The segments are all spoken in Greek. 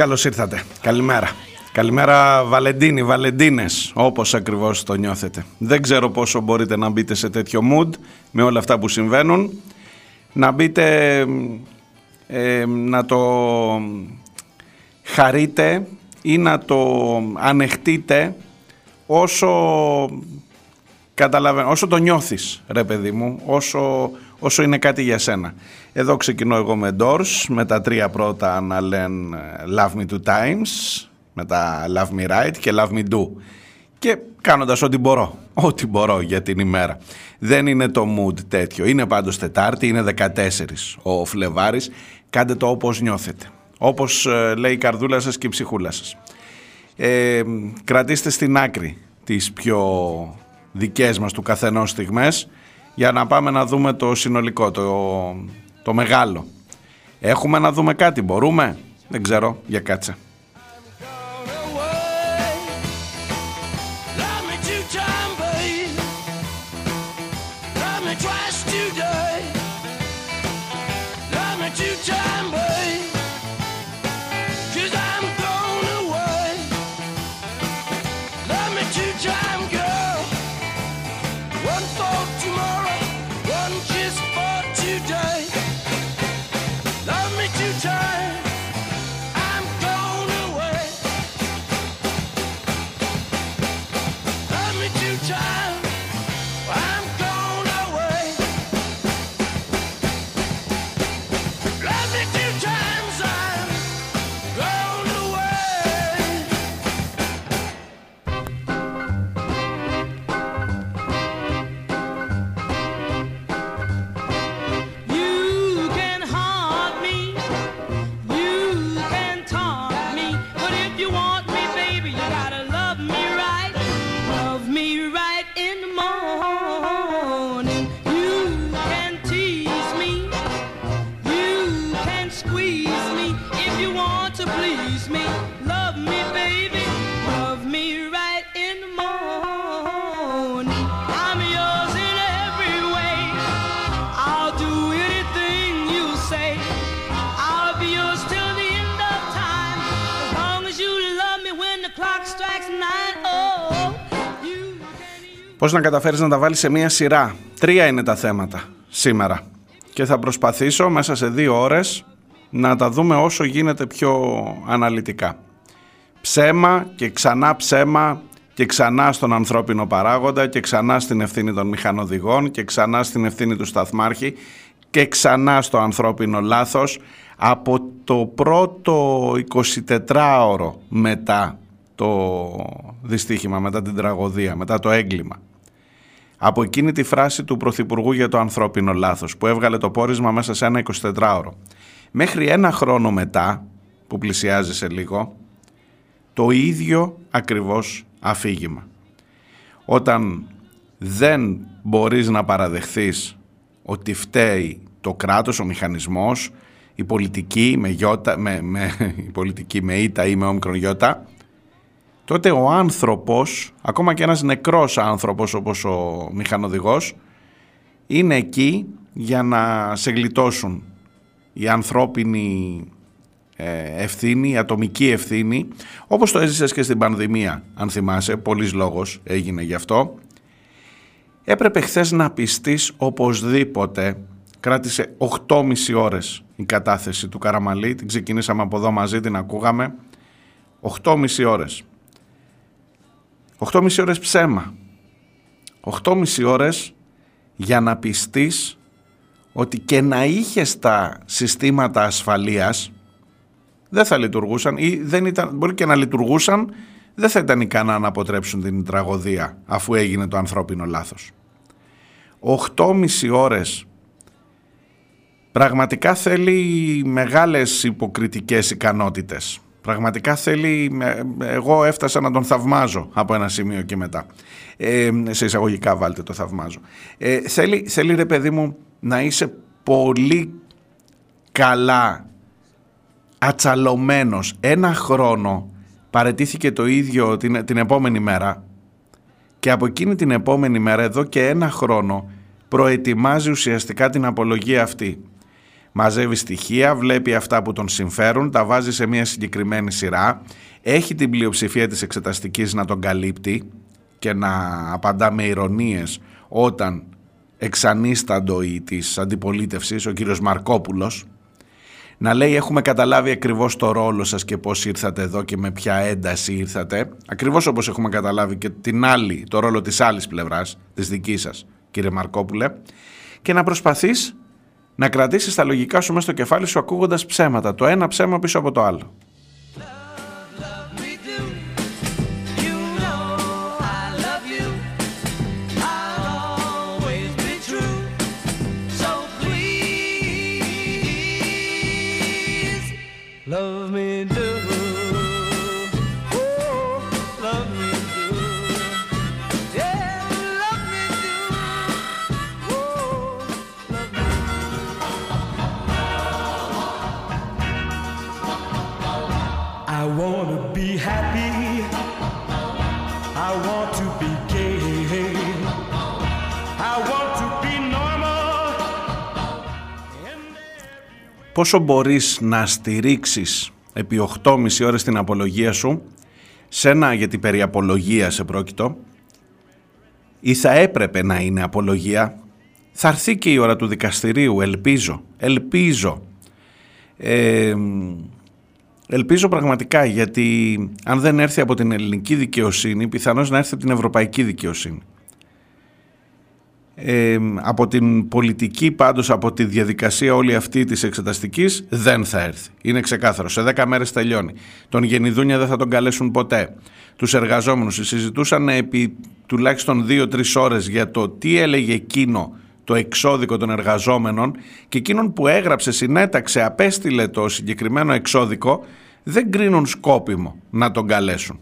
Καλώς ήρθατε. Καλημέρα. Καλημέρα Βαλεντίνη, Βαλεντίνες, όπως ακριβώς το νιώθετε. Δεν ξέρω πόσο μπορείτε να μπείτε σε τέτοιο mood με όλα αυτά που συμβαίνουν. Να μπείτε ε, να το χαρείτε ή να το ανεχτείτε όσο καταλαβαίνω, όσο το νιώθεις ρε παιδί μου, όσο όσο είναι κάτι για σένα. Εδώ ξεκινώ εγώ με Doors, με τα τρία πρώτα να λένε Love Me Two Times, με τα Love Me Right και Love Me Do. Και κάνοντας ό,τι μπορώ, ό,τι μπορώ για την ημέρα. Δεν είναι το mood τέτοιο, είναι πάντως Τετάρτη, είναι 14 ο Φλεβάρης, κάντε το όπως νιώθετε. Όπως ε, λέει η καρδούλα σας και η ψυχούλα σας. Ε, κρατήστε στην άκρη τις πιο δικές μας του καθενός στιγμές για να πάμε να δούμε το συνολικό, το, το μεγάλο. Έχουμε να δούμε κάτι, μπορούμε, δεν ξέρω, για κάτσε. Πώς να καταφέρεις να τα βάλεις σε μία σειρά; Τρία είναι τα θέματα σήμερα. Και θα προσπαθήσω μέσα σε δύο ώρες να τα δούμε όσο γίνεται πιο αναλυτικά. Ψέμα και ξανά ψέμα και ξανά στον ανθρώπινο παράγοντα και ξανά στην ευθύνη των μηχανοδηγών και ξανά στην ευθύνη του σταθμάρχη και ξανά στο ανθρώπινο λάθος από το πρώτο 24ωρο μετά το δυστύχημα, μετά την τραγωδία, μετά το έγκλημα από εκείνη τη φράση του Πρωθυπουργού για το ανθρώπινο λάθος που έβγαλε το πόρισμα μέσα σε ένα 24ωρο. Μέχρι ένα χρόνο μετά, που πλησιάζει σε λίγο, το ίδιο ακριβώς αφήγημα. Όταν δεν μπορείς να παραδεχθείς ότι φταίει το κράτος, ο μηχανισμός, η πολιτική με, γιώτα, με, με, η πολιτική με ήττα ή με όμικρον γιώτα, τότε ο άνθρωπος, ακόμα και ένας νεκρός άνθρωπος όπως ο μηχανοδηγός, είναι εκεί για να σε γλιτώσουν η ανθρώπινη ε, ευθύνη, η ατομική ευθύνη, όπως το έζησες και στην πανδημία, αν θυμάσαι, πολλής λόγος έγινε γι' αυτό. Έπρεπε χθες να πιστείς οπωσδήποτε, κράτησε 8,5 ώρες η κατάθεση του Καραμαλή, την ξεκινήσαμε από εδώ μαζί, την ακούγαμε, 8,5 ώρες. 8,5 ώρες ψέμα. 8,5 ώρες για να πιστείς ότι και να είχες τα συστήματα ασφαλείας δεν θα λειτουργούσαν ή δεν ήταν, μπορεί και να λειτουργούσαν δεν θα ήταν ικανά να αποτρέψουν την τραγωδία αφού έγινε το ανθρώπινο λάθος. 8,5 ώρες πραγματικά θέλει μεγάλες υποκριτικές ικανότητες. Πραγματικά θέλει, εγώ έφτασα να τον θαυμάζω από ένα σημείο και μετά. Ε, σε εισαγωγικά βάλτε το θαυμάζω. Ε, θέλει, θέλει ρε παιδί μου να είσαι πολύ καλά ατσαλωμένος. Ένα χρόνο παρετήθηκε το ίδιο την, την επόμενη μέρα και από εκείνη την επόμενη μέρα εδώ και ένα χρόνο προετοιμάζει ουσιαστικά την απολογία αυτή. Μαζεύει στοιχεία, βλέπει αυτά που τον συμφέρουν, τα βάζει σε μια συγκεκριμένη σειρά, έχει την πλειοψηφία της εξεταστικής να τον καλύπτει και να απαντά με ηρωνίες όταν εξανίσταντο ή της αντιπολίτευσης, ο κύριος Μαρκόπουλος, να λέει έχουμε καταλάβει ακριβώς το ρόλο σας και πώς ήρθατε εδώ και με ποια ένταση ήρθατε, ακριβώς όπως έχουμε καταλάβει και την άλλη, το ρόλο της άλλης πλευράς, της δικής σας κύριε Μαρκόπουλε, και να προσπαθείς να κρατήσεις τα λογικά σου μέσα στο κεφάλι σου ακούγοντας ψέματα, το ένα ψέμα πίσω από το άλλο. Πόσο μπορείς να στηρίξεις επί 8,5 ώρες την απολογία σου; Σε ένα γιατί περί απολογίας σε πρόκειτο ή θα έπρεπε να είναι απολογία; Θα έρθει και η ώρα του δικαστηρίου ελπίζω ελπίζω. Ε, ελπίζω πραγματικά γιατί αν δεν έρθει από την ελληνική δικαιοσύνη πιθανώς να έρθει από την ευρωπαϊκή δικαιοσύνη από την πολιτική πάντως από τη διαδικασία όλη αυτή της εξεταστικής δεν θα έρθει. Είναι ξεκάθαρο. Σε 10 μέρες τελειώνει. Τον Γενιδούνια δεν θα τον καλέσουν ποτέ. Τους εργαζόμενους συζητούσαν επί τουλάχιστον 2-3 ώρες για το τι έλεγε εκείνο το εξώδικο των εργαζόμενων και εκείνον που έγραψε, συνέταξε, απέστειλε το συγκεκριμένο εξώδικο δεν κρίνουν σκόπιμο να τον καλέσουν.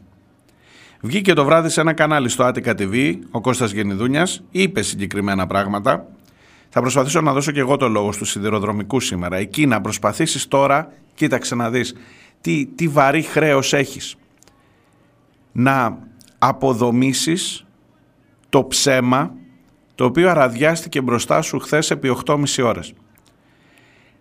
Βγήκε το βράδυ σε ένα κανάλι στο Attica TV, ο Κώστας Γενιδούνιας, είπε συγκεκριμένα πράγματα. Θα προσπαθήσω να δώσω και εγώ το λόγο στους σιδηροδρομικούς σήμερα. Εκεί να προσπαθήσεις τώρα, κοίταξε να δεις, τι, τι βαρύ χρέος έχεις. Να αποδομήσεις το ψέμα το οποίο αραδιάστηκε μπροστά σου χθες επί 8,5 ώρες.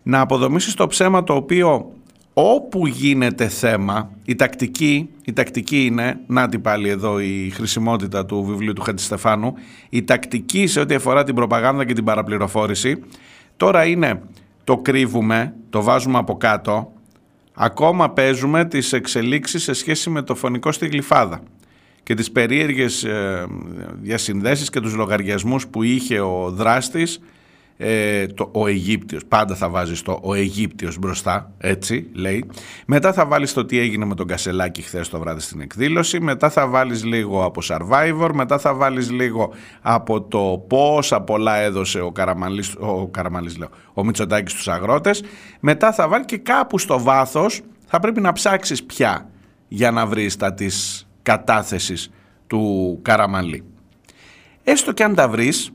Να αποδομήσεις το ψέμα το οποίο όπου γίνεται θέμα, η τακτική, η τακτική είναι, να την πάλι εδώ η χρησιμότητα του βιβλίου του Χατζηστεφάνου, η τακτική σε ό,τι αφορά την προπαγάνδα και την παραπληροφόρηση, τώρα είναι το κρύβουμε, το βάζουμε από κάτω, ακόμα παίζουμε τις εξελίξεις σε σχέση με το φωνικό στη γλυφάδα και τις περίεργες ε, διασυνδέσεις και τους λογαριασμούς που είχε ο δράστης ε, το, ο Αιγύπτιος, πάντα θα βάζεις το ο Αιγύπτιος μπροστά, έτσι λέει. Μετά θα βάλεις το τι έγινε με τον Κασελάκη χθες το βράδυ στην εκδήλωση, μετά θα βάλεις λίγο από Survivor, μετά θα βάλεις λίγο από το πόσα πολλά έδωσε ο Καραμαλής, ο, Καραμαλής λέω, ο Μητσοτάκης στους αγρότες, μετά θα βάλει και κάπου στο βάθος θα πρέπει να ψάξεις πια για να βρεις τα της κατάθεσης του Καραμαλή. Έστω και αν τα βρεις,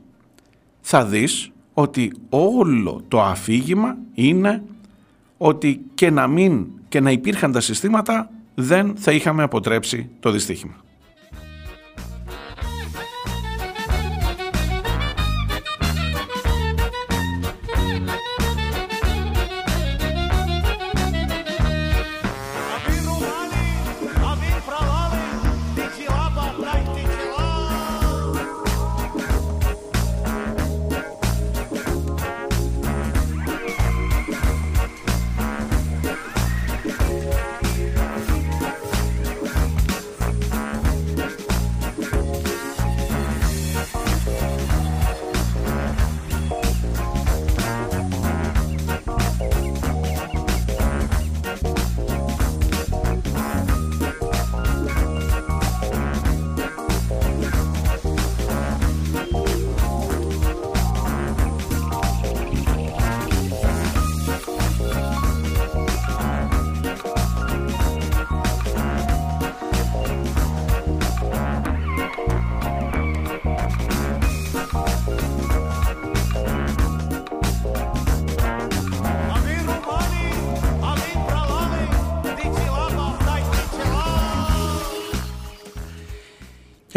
θα δεις ότι όλο το αφήγημα είναι ότι και να μην και να υπήρχαν τα συστήματα δεν θα είχαμε αποτρέψει το δυστύχημα.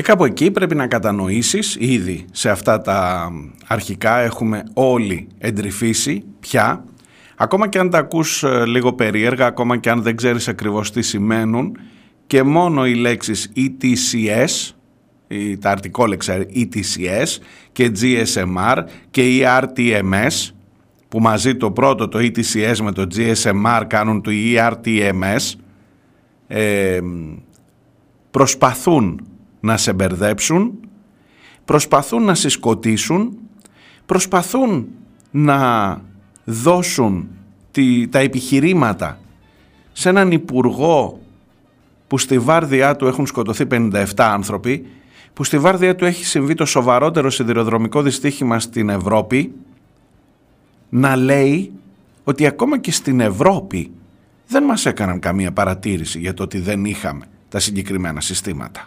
Κάπου εκεί πρέπει να κατανοήσεις, ήδη σε αυτά τα αρχικά έχουμε όλοι εντρυφήσει πια, ακόμα και αν τα ακούς ε, λίγο περίεργα, ακόμα και αν δεν ξέρεις ακριβώς τι σημαίνουν και μόνο οι λέξεις ETCS, τα αρτικόλεξα ETCS και GSMR και ERTMS που μαζί το πρώτο το ETCS με το GSMR κάνουν το ERTMS ε, προσπαθούν να σε μπερδέψουν, προσπαθούν να σε σκοτήσουν, προσπαθούν να δώσουν τη, τα επιχειρήματα σε έναν υπουργό που στη βάρδιά του έχουν σκοτωθεί 57 άνθρωποι, που στη βάρδιά του έχει συμβεί το σοβαρότερο σιδηροδρομικό δυστύχημα στην Ευρώπη, να λέει ότι ακόμα και στην Ευρώπη δεν μας έκαναν καμία παρατήρηση για το ότι δεν είχαμε τα συγκεκριμένα συστήματα.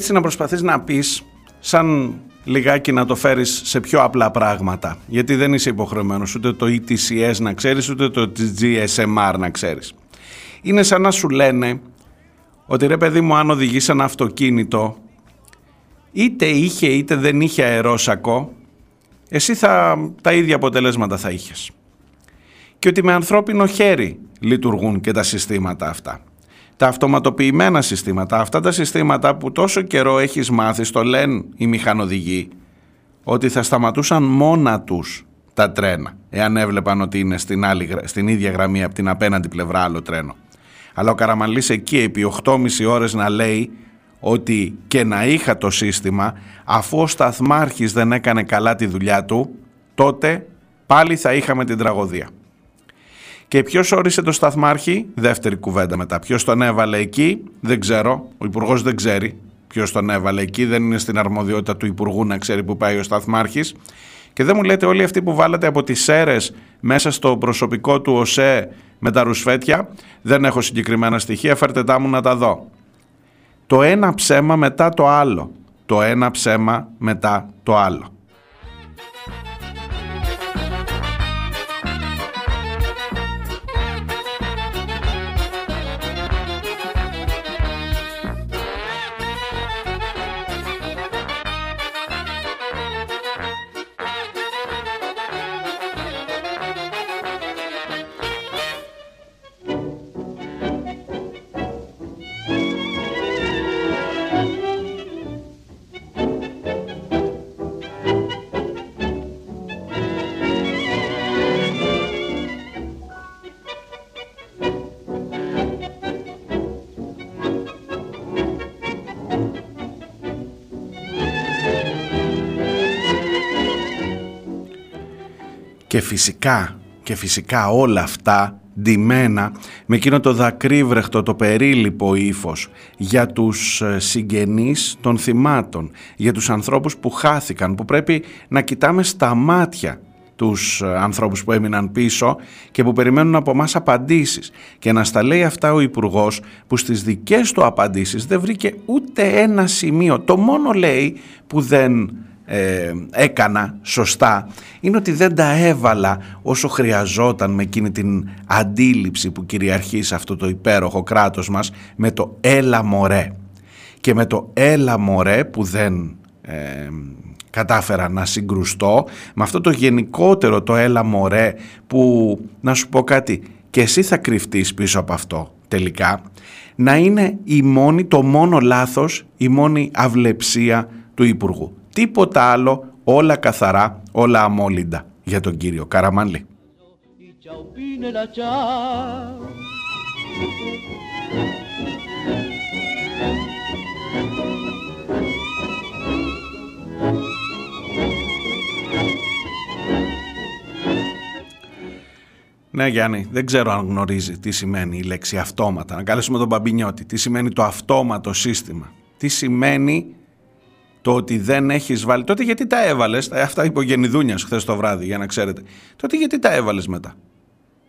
Έτσι να προσπαθείς να πεις σαν λιγάκι να το φέρεις σε πιο απλά πράγματα. Γιατί δεν είσαι υποχρεωμένος ούτε το ETCS να ξέρεις ούτε το GSMR να ξέρεις. Είναι σαν να σου λένε ότι ρε παιδί μου αν οδηγείς ένα αυτοκίνητο είτε είχε είτε δεν είχε αερόσακο εσύ θα, τα ίδια αποτελέσματα θα είχες. Και ότι με ανθρώπινο χέρι λειτουργούν και τα συστήματα αυτά τα αυτοματοποιημένα συστήματα, αυτά τα συστήματα που τόσο καιρό έχεις μάθει, στο λένε οι μηχανοδηγοί, ότι θα σταματούσαν μόνα τους τα τρένα, εάν έβλεπαν ότι είναι στην, άλλη, στην ίδια γραμμή από την απέναντι πλευρά άλλο τρένο. Αλλά ο Καραμαλής εκεί επί 8,5 ώρες να λέει ότι και να είχα το σύστημα, αφού ο σταθμάρχης δεν έκανε καλά τη δουλειά του, τότε πάλι θα είχαμε την τραγωδία. Και ποιος όρισε το σταθμάρχη, δεύτερη κουβέντα μετά. Ποιος τον έβαλε εκεί, δεν ξέρω. Ο Υπουργός δεν ξέρει ποιος τον έβαλε εκεί. Δεν είναι στην αρμοδιότητα του Υπουργού να ξέρει που πάει ο σταθμάρχης. Και δεν μου λέτε όλοι αυτοί που βάλατε από τις αίρες μέσα στο προσωπικό του ΟΣΕ με τα ρουσφέτια. Δεν έχω συγκεκριμένα στοιχεία, φέρτε τα μου να τα δω. Το ένα ψέμα μετά το άλλο. Το ένα ψέμα μετά το άλλο. Φυσικά, και φυσικά όλα αυτά ντυμένα με εκείνο το δακρύβρεχτο, το περίλυπο ύφος για τους ε, συγγενείς των θυμάτων, για τους ανθρώπους που χάθηκαν, που πρέπει να κοιτάμε στα μάτια τους ε, ανθρώπους που έμειναν πίσω και που περιμένουν από μας απαντήσεις. Και να στα λέει αυτά ο υπουργός που στις δικές του απαντήσεις δεν βρήκε ούτε ένα σημείο. Το μόνο λέει που δεν ε, έκανα σωστά είναι ότι δεν τα έβαλα όσο χρειαζόταν με εκείνη την αντίληψη που κυριαρχεί σε αυτό το υπέροχο κράτος μας με το έλα μωρέ και με το έλα μωρέ που δεν ε, κατάφερα να συγκρουστώ με αυτό το γενικότερο το έλα μωρέ που να σου πω κάτι και εσύ θα κρυφτείς πίσω από αυτό τελικά να είναι η μόνη, το μόνο λάθος, η μόνη αυλεψία του Υπουργού. Τίποτα άλλο, όλα καθαρά, όλα αμόλυντα για τον κύριο Καραμανλή. Ναι Γιάννη, δεν ξέρω αν γνωρίζει τι σημαίνει η λέξη αυτόματα. Να καλέσουμε τον Μπαμπινιώτη. Τι σημαίνει το αυτόματο σύστημα. Τι σημαίνει το ότι δεν έχεις βάλει. Τότε γιατί τα έβαλες, αυτά είπε ο Γενιδούνια χθες το βράδυ, για να ξέρετε. Τότε γιατί τα έβαλες μετά.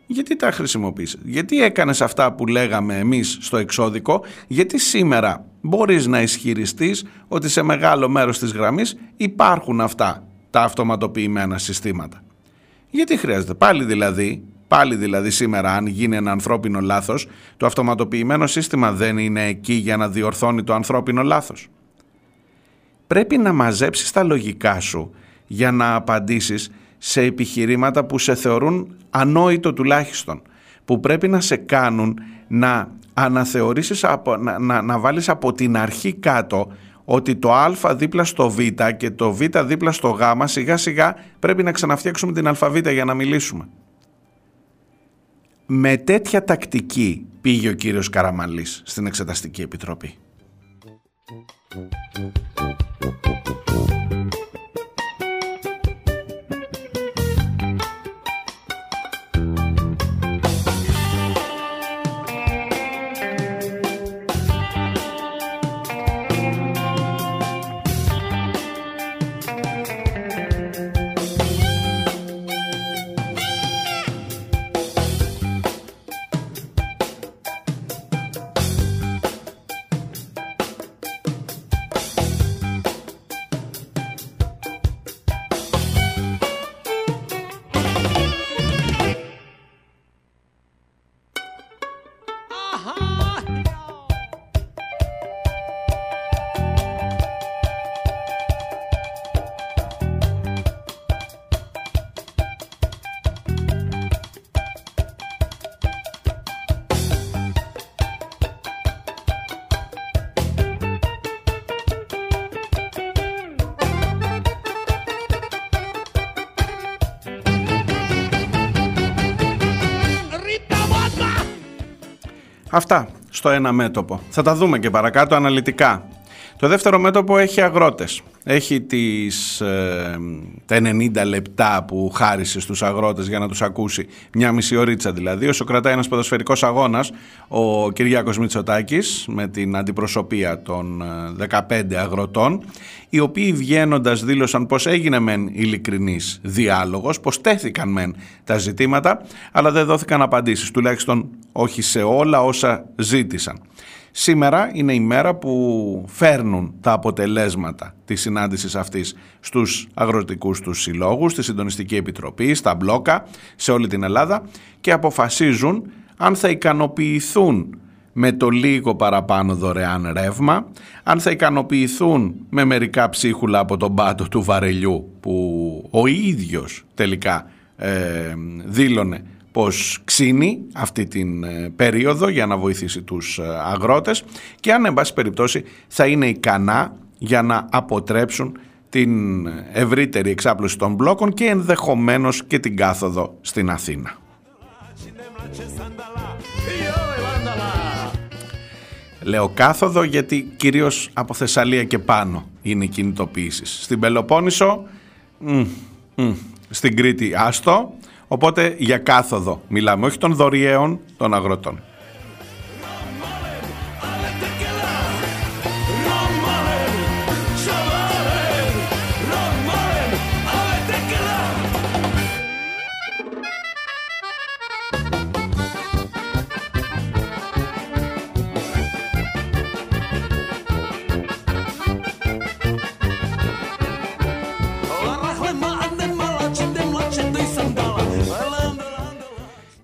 Γιατί τα χρησιμοποίησες. Γιατί έκανες αυτά που λέγαμε εμείς στο εξώδικο. Γιατί σήμερα μπορείς να ισχυριστείς ότι σε μεγάλο μέρος της γραμμής υπάρχουν αυτά τα αυτοματοποιημένα συστήματα. Γιατί χρειάζεται. Πάλι δηλαδή, πάλι δηλαδή σήμερα αν γίνει ένα ανθρώπινο λάθος, το αυτοματοποιημένο σύστημα δεν είναι εκεί για να διορθώνει το ανθρώπινο λάθος πρέπει να μαζέψεις τα λογικά σου για να απαντήσεις σε επιχειρήματα που σε θεωρούν ανόητο τουλάχιστον, που πρέπει να σε κάνουν να αναθεωρήσεις, να, να, να βάλεις από την αρχή κάτω ότι το α δίπλα στο β και το β δίπλα στο γ σιγά σιγά πρέπει να ξαναφτιάξουμε την αβ για να μιλήσουμε. Με τέτοια τακτική πήγε ο κύριος Καραμαλής στην Εξεταστική Επιτροπή. Thank you. Αυτά στο ένα μέτωπο. Θα τα δούμε και παρακάτω αναλυτικά. Το δεύτερο μέτωπο έχει αγρότες. Έχει τις, ε, τα 90 λεπτά που χάρισε στους αγρότες για να τους ακούσει μια μισή ωρίτσα δηλαδή. Όσο κρατάει ένας ποδοσφαιρικός αγώνας, ο Κυριάκος Μητσοτάκης με την αντιπροσωπεία των 15 ε, αγροτών, οι οποίοι βγαίνοντας δήλωσαν πως έγινε μεν ειλικρινής διάλογος, πως τέθηκαν μεν τα ζητήματα, αλλά δεν δόθηκαν απαντήσεις, τουλάχιστον όχι σε όλα όσα ζήτησαν. Σήμερα είναι η μέρα που φέρνουν τα αποτελέσματα της συνάντησης αυτής στους αγροτικούς τους συλλόγους, στη Συντονιστική Επιτροπή, στα μπλόκα, σε όλη την Ελλάδα και αποφασίζουν αν θα ικανοποιηθούν με το λίγο παραπάνω δωρεάν ρεύμα, αν θα ικανοποιηθούν με μερικά ψίχουλα από τον πάτο του βαρελιού που ο ίδιος τελικά ε, δήλωνε πως ξύνει αυτή την ε, περίοδο για να βοηθήσει τους ε, αγρότες και αν εν πάση περιπτώσει θα είναι ικανά για να αποτρέψουν την ευρύτερη εξάπλωση των μπλόκων και ενδεχομένως και την κάθοδο στην Αθήνα. Λέω κάθοδο γιατί κυρίως από Θεσσαλία και πάνω είναι οι κινητοποιήσεις. Στην Πελοπόννησο, στην Κρήτη άστο, Οπότε για κάθοδο μιλάμε, όχι των δωριαίων των αγροτών.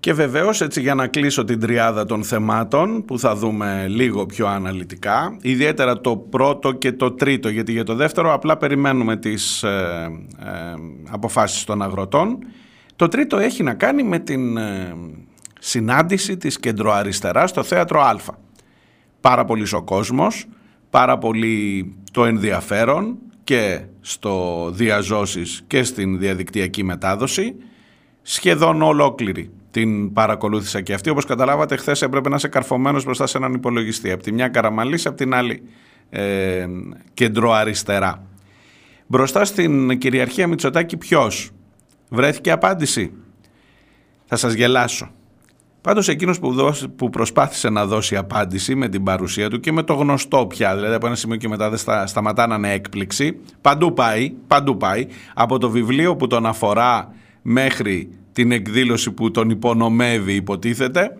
Και βεβαίως έτσι για να κλείσω την τριάδα των θεμάτων που θα δούμε λίγο πιο αναλυτικά, ιδιαίτερα το πρώτο και το τρίτο, γιατί για το δεύτερο απλά περιμένουμε τις ε, ε, αποφάσεις των αγροτών. Το τρίτο έχει να κάνει με την ε, συνάντηση της κεντροαριστεράς στο Θέατρο Α. Πάρα πολύς ο κόσμος, πάρα πολύ το ενδιαφέρον και στο διαζώσεις και στην διαδικτυακή μετάδοση, σχεδόν ολόκληρη την παρακολούθησα και αυτή. Όπως καταλάβατε, χθες έπρεπε να είσαι καρφωμένος μπροστά σε έναν υπολογιστή. Από τη μια καραμαλής, από την άλλη ε, κεντροαριστερά. Μπροστά στην κυριαρχία Μητσοτάκη ποιος; Βρέθηκε απάντηση. Θα σας γελάσω. Πάντως εκείνος που, που προσπάθησε να δώσει απάντηση με την παρουσία του και με το γνωστό πια, δηλαδή από ένα σημείο και μετά δεν στα, σταματά να είναι έκπληξη, παντού πάει, παντού πάει, από το βιβλίο που τον αφορά μέχρι την εκδήλωση που τον υπονομεύει υποτίθεται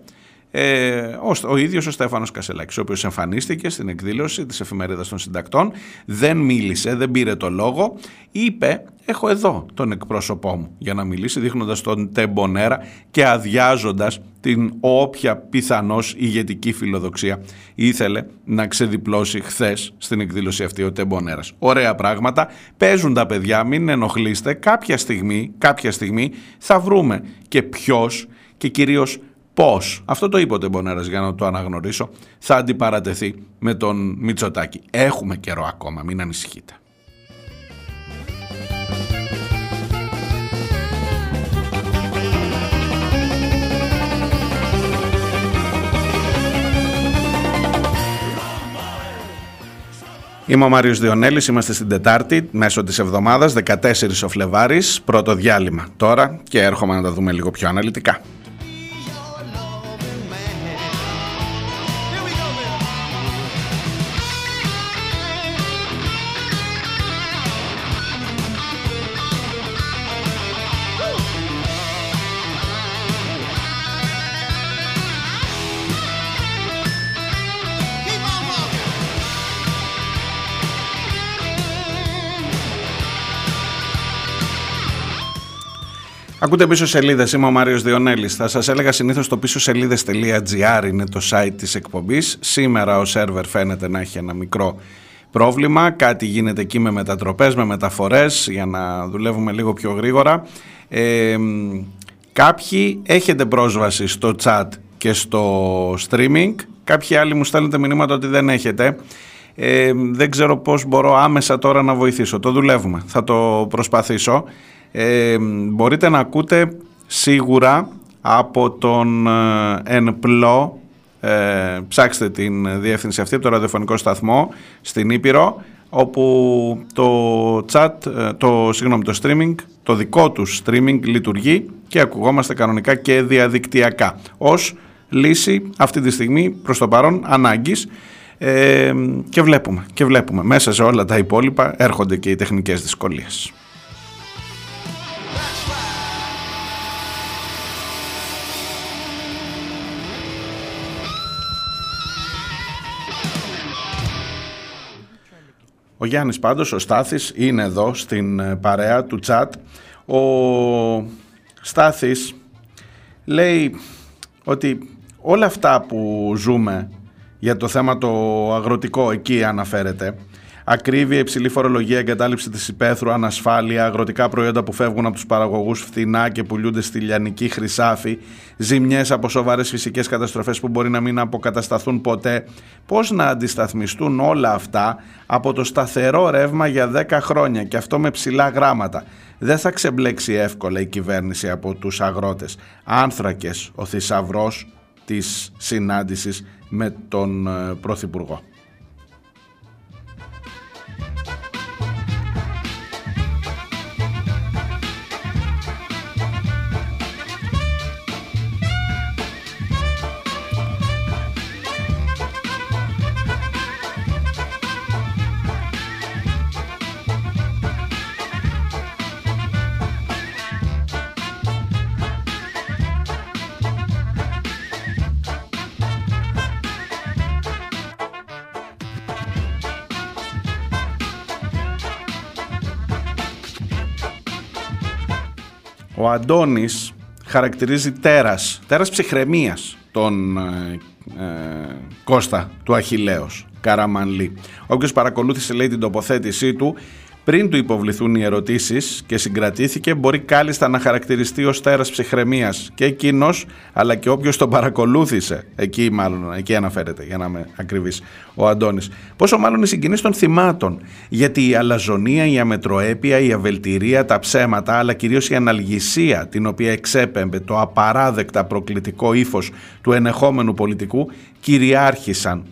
ε, ο, ο ίδιος ο Στέφανος Κασελάκης ο οποίος εμφανίστηκε στην εκδήλωση της εφημερίδας των συντακτών δεν μίλησε, δεν πήρε το λόγο είπε έχω εδώ τον εκπρόσωπό μου για να μιλήσει δείχνοντας τον τεμπονέρα και αδειάζοντας την όποια πιθανώς ηγετική φιλοδοξία ήθελε να ξεδιπλώσει χθες στην εκδήλωση αυτή ο τεμπονέρας. Ωραία πράγματα, παίζουν τα παιδιά, μην ενοχλείστε, κάποια στιγμή, κάποια στιγμή θα βρούμε και ποιος και κυρίως πώς, αυτό το είπε ο Τεμπονέρας για να το αναγνωρίσω, θα αντιπαρατεθεί με τον Μητσοτάκη. Έχουμε καιρό ακόμα, μην ανησυχείτε. Είμαι ο Μάριος Διονέλης, είμαστε στην Τετάρτη, μέσω της εβδομάδας, 14 ο Φλεβάρης, πρώτο διάλειμμα τώρα και έρχομαι να τα δούμε λίγο πιο αναλυτικά. Ακούτε πίσω σελίδες. Είμαι ο Μάριος Διονέλης. Θα σας έλεγα συνήθως το πίσω σελίδε.gr είναι το site της εκπομπής. Σήμερα ο σερβερ φαίνεται να έχει ένα μικρό πρόβλημα. Κάτι γίνεται εκεί με μετατροπές, με μεταφορές για να δουλεύουμε λίγο πιο γρήγορα. Ε, κάποιοι έχετε πρόσβαση στο chat και στο streaming. Κάποιοι άλλοι μου στέλνετε μηνύματα ότι δεν έχετε. Ε, δεν ξέρω πώς μπορώ άμεσα τώρα να βοηθήσω. Το δουλεύουμε. Θα το προσπαθήσω. Ε, μπορείτε να ακούτε σίγουρα από τον ε, ΕΝΠΛΟ ε, ψάξτε την διεύθυνση αυτή από το ραδιοφωνικό σταθμό στην Ήπειρο όπου το chat, ε, το, συγγνώμη, το streaming, το δικό του streaming λειτουργεί και ακουγόμαστε κανονικά και διαδικτυακά ως λύση αυτή τη στιγμή προς το παρόν ανάγκης ε, και βλέπουμε και βλέπουμε μέσα σε όλα τα υπόλοιπα έρχονται και οι τεχνικές δυσκολίες. Ο Γιάννης πάντως, ο Στάθης, είναι εδώ στην ε, παρέα του chat. Ο Στάθης λέει ότι όλα αυτά που ζούμε για το θέμα το αγροτικό εκεί αναφέρεται Ακρίβεια, υψηλή φορολογία, εγκατάλειψη της υπαίθρου, ανασφάλεια, αγροτικά προϊόντα που φεύγουν από τους παραγωγούς φθηνά και πουλούνται στη λιανική χρυσάφη, ζημιές από σοβαρές φυσικές καταστροφές που μπορεί να μην αποκατασταθούν ποτέ. Πώς να αντισταθμιστούν όλα αυτά από το σταθερό ρεύμα για 10 χρόνια και αυτό με ψηλά γράμματα. Δεν θα ξεμπλέξει εύκολα η κυβέρνηση από τους αγρότες. Άνθρακες ο θησαυρός της συνάντησης με τον ε, Πρωθυπουργό. Ο Αντώνης χαρακτηρίζει τέρας, τέρας ψυχραιμίας τον ε, ε, Κώστα του Αχιλέως, Καραμανλή. Όποιος παρακολούθησε λέει την τοποθέτησή του πριν του υποβληθούν οι ερωτήσεις και συγκρατήθηκε μπορεί κάλλιστα να χαρακτηριστεί ως τέρας ψυχραιμίας και εκείνος, αλλά και όποιος τον παρακολούθησε. Εκεί μάλλον, εκεί αναφέρεται για να είμαι ακριβής ο Αντώνης. Πόσο μάλλον οι συγκινήσεις των θυμάτων γιατί η αλαζονία, η αμετροέπεια, η αβελτηρία, τα ψέματα αλλά κυρίως η αναλγησία την οποία εξέπεμπε το απαράδεκτα προκλητικό ύφος του ενεχόμενου πολιτικού κυριάρχησαν